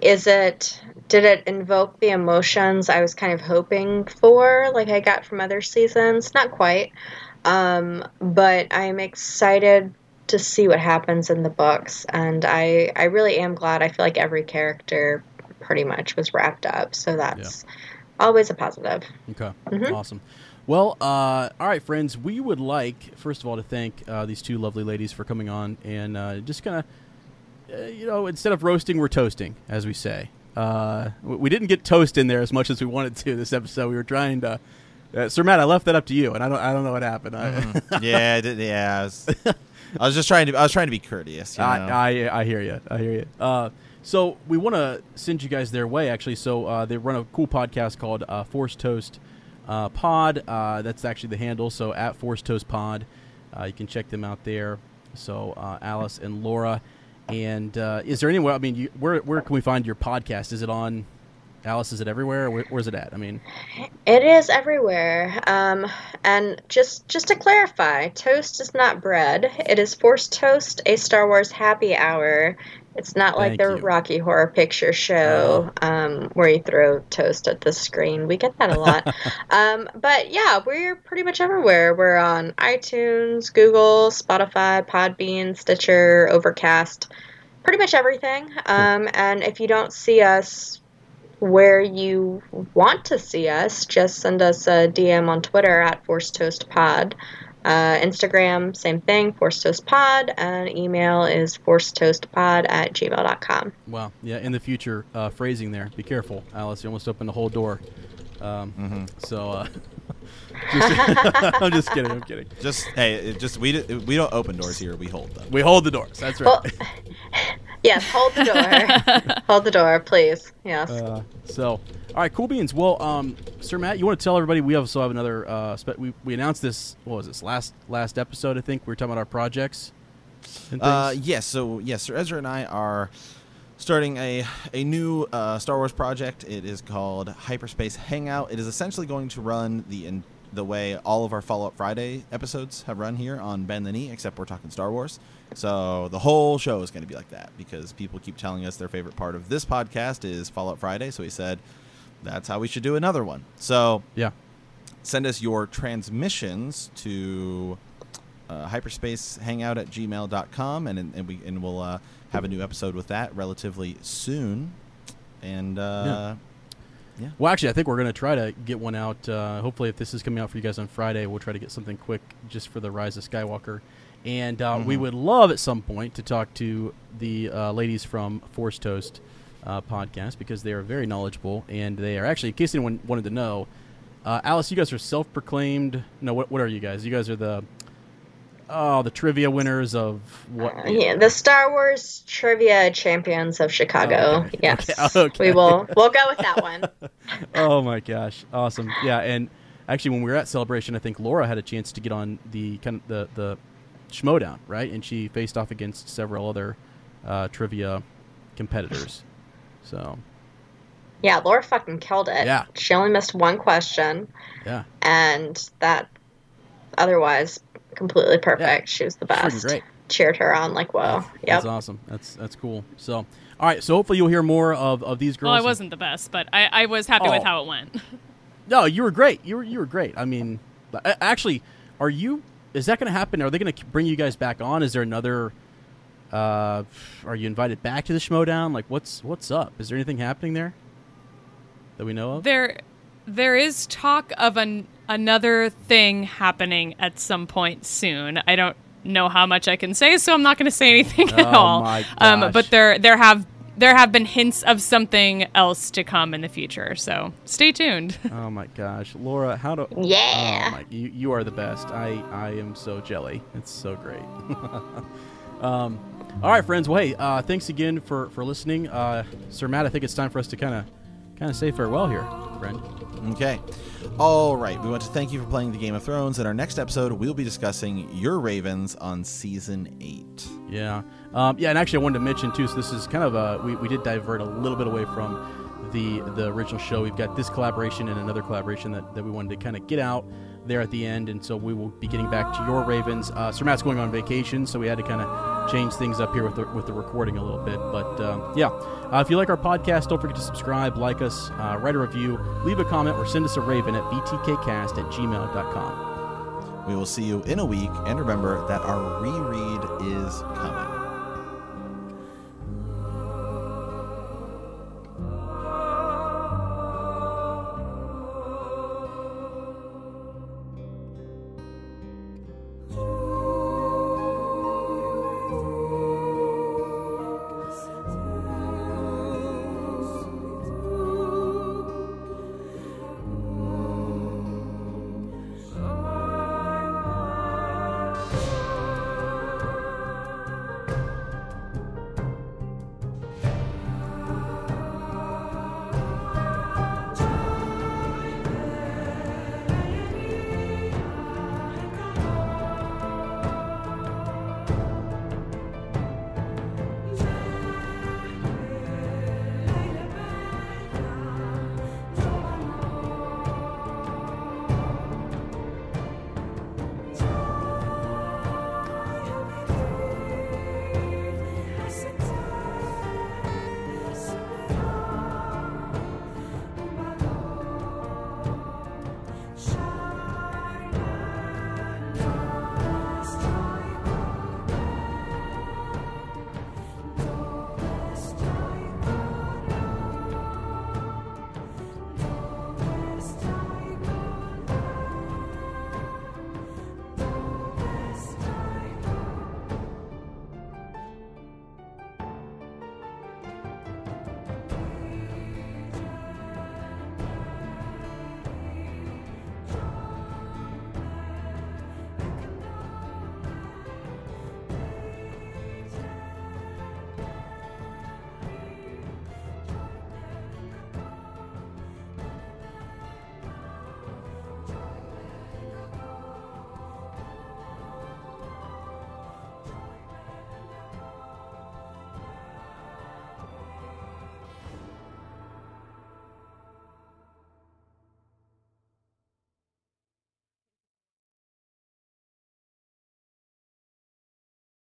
Is it did it invoke the emotions I was kind of hoping for, like I got from other seasons? Not quite, um, but I'm excited to see what happens in the books, and I I really am glad. I feel like every character pretty much was wrapped up, so that's always a positive. Okay. Mhm. Awesome. Well, uh, all right, friends. We would like, first of all, to thank uh, these two lovely ladies for coming on and uh, just kind of, uh, you know, instead of roasting, we're toasting, as we say. Uh, we didn't get toast in there as much as we wanted to this episode. We were trying to. Uh, Sir Matt, I left that up to you, and I don't. I don't know what happened. Mm-hmm. yeah, I did, yeah. I was, I was just trying to I was trying to be courteous. You know? I, I I hear you. I hear you. Uh, so we want to send you guys their way actually. So uh, they run a cool podcast called uh, Force Toast uh, Pod. Uh, that's actually the handle. So at Force Toast Pod, uh, you can check them out there. So uh, Alice and Laura. And uh, is there anywhere? I mean, you, where where can we find your podcast? Is it on Alice? Is it everywhere? Where, where's it at? I mean, It is everywhere. Um, and just just to clarify, toast is not bread. It is forced toast, a Star Wars happy hour. It's not like Thank the you. Rocky Horror Picture Show um, where you throw toast at the screen. We get that a lot. um, but yeah, we're pretty much everywhere. We're on iTunes, Google, Spotify, Podbean, Stitcher, Overcast, pretty much everything. Um, and if you don't see us where you want to see us, just send us a DM on Twitter at Force Toast Pod. Uh, Instagram, same thing, Force Toast Pod, and email is forcetoastpod at gmail.com. wow, yeah. In the future, uh, phrasing there. Be careful, Alice. You almost opened the whole door. Um, Mm-hmm. So uh, just, I'm just kidding. I'm kidding. Just hey, just we we don't open doors here. We hold them. We hold the doors. That's right. Well, yes, hold the door. hold the door, please. Yes. Uh, so, all right, cool beans. Well, um, Sir Matt, you want to tell everybody we also have another. Uh, spe- we we announced this. What was this last last episode? I think we were talking about our projects. Uh, yes. So yes, Sir Ezra and I are starting a a new uh, Star Wars project. It is called Hyperspace Hangout. It is essentially going to run the in, the way all of our Follow Up Friday episodes have run here on Bend the Knee, except we're talking Star Wars. So the whole show is going to be like that because people keep telling us their favorite part of this podcast is Follow Up Friday. So we said that's how we should do another one. So yeah. send us your transmissions to uh, uh, hyperspace hangout at gmail.com, and and we and we'll uh, have a new episode with that relatively soon. And uh, yeah. Well, actually, I think we're going to try to get one out. Uh, hopefully, if this is coming out for you guys on Friday, we'll try to get something quick just for the Rise of Skywalker. And uh, we Mhm. would love at some point to talk to the uh, ladies from Force Toast uh, podcast because they are very knowledgeable and they are actually, in case anyone wanted to know, uh, Alice, you guys are self-proclaimed. No, what, what are you guys? You guys are the oh the trivia winners of what? Uh, yeah, the Star Wars trivia champions of Chicago. Okay. Yes, Okay, okay. we will. We'll go with that one. oh my gosh, awesome! Yeah, and actually, when we were at Celebration, I think Laura had a chance to get on the kind of the the Schmoedown, right? And she faced off against several other uh, trivia competitors. So Yeah, Laura fucking killed it. Yeah. She only missed one question, yeah, and that otherwise completely perfect. Yeah. She was the freaking best. great. Cheered her on like whoa. Yep. That's awesome. That's that's cool. So all right, so hopefully you'll hear more of, of these girls. Well, I wasn't the best, but I, I was happy with Oh. how it went. No, you were great. You were you were great. I mean, actually, are you? Is that going to happen? Are they going to bring you guys back on? Is there another? Uh, are you invited back to the Schmoedown? Like, what's what's up? Is there anything happening there that we know of? there, there is talk of an another thing happening at some point soon. I don't know how much I can say, so I'm not going to say anything at Oh all. my Um, but there there have there have been hints of something else to come in the future. So stay tuned. oh my gosh, Laura, how do? Yeah. Oh my, you you are the best. I I am so jelly. It's so great. um, all right, friends. Well, hey, uh, thanks again for for listening. Uh, Sir Matt, I think it's time for us to kind of kind of say farewell here, friend. Okay. All right. We want to thank you for playing the Game of Thrones. In our next episode, we'll be discussing Your Ravens on season eight. Yeah, um, yeah, and actually, I wanted to mention too. So this is kind of a we, we did divert a little bit away from the the original show. We've got this collaboration and another collaboration that, that we wanted to kind of get out there at the end, and so we will be getting back to your Ravens. Uh, Sir Matt's going on vacation, so we had to kind of change things up here with the with the recording a little bit. But um, yeah, uh, if you like our podcast, don't forget to subscribe, like us, uh, write a review, leave a comment, or send us a raven at btkcast at gmail.com. We will see you in a week, and remember that our reread is coming.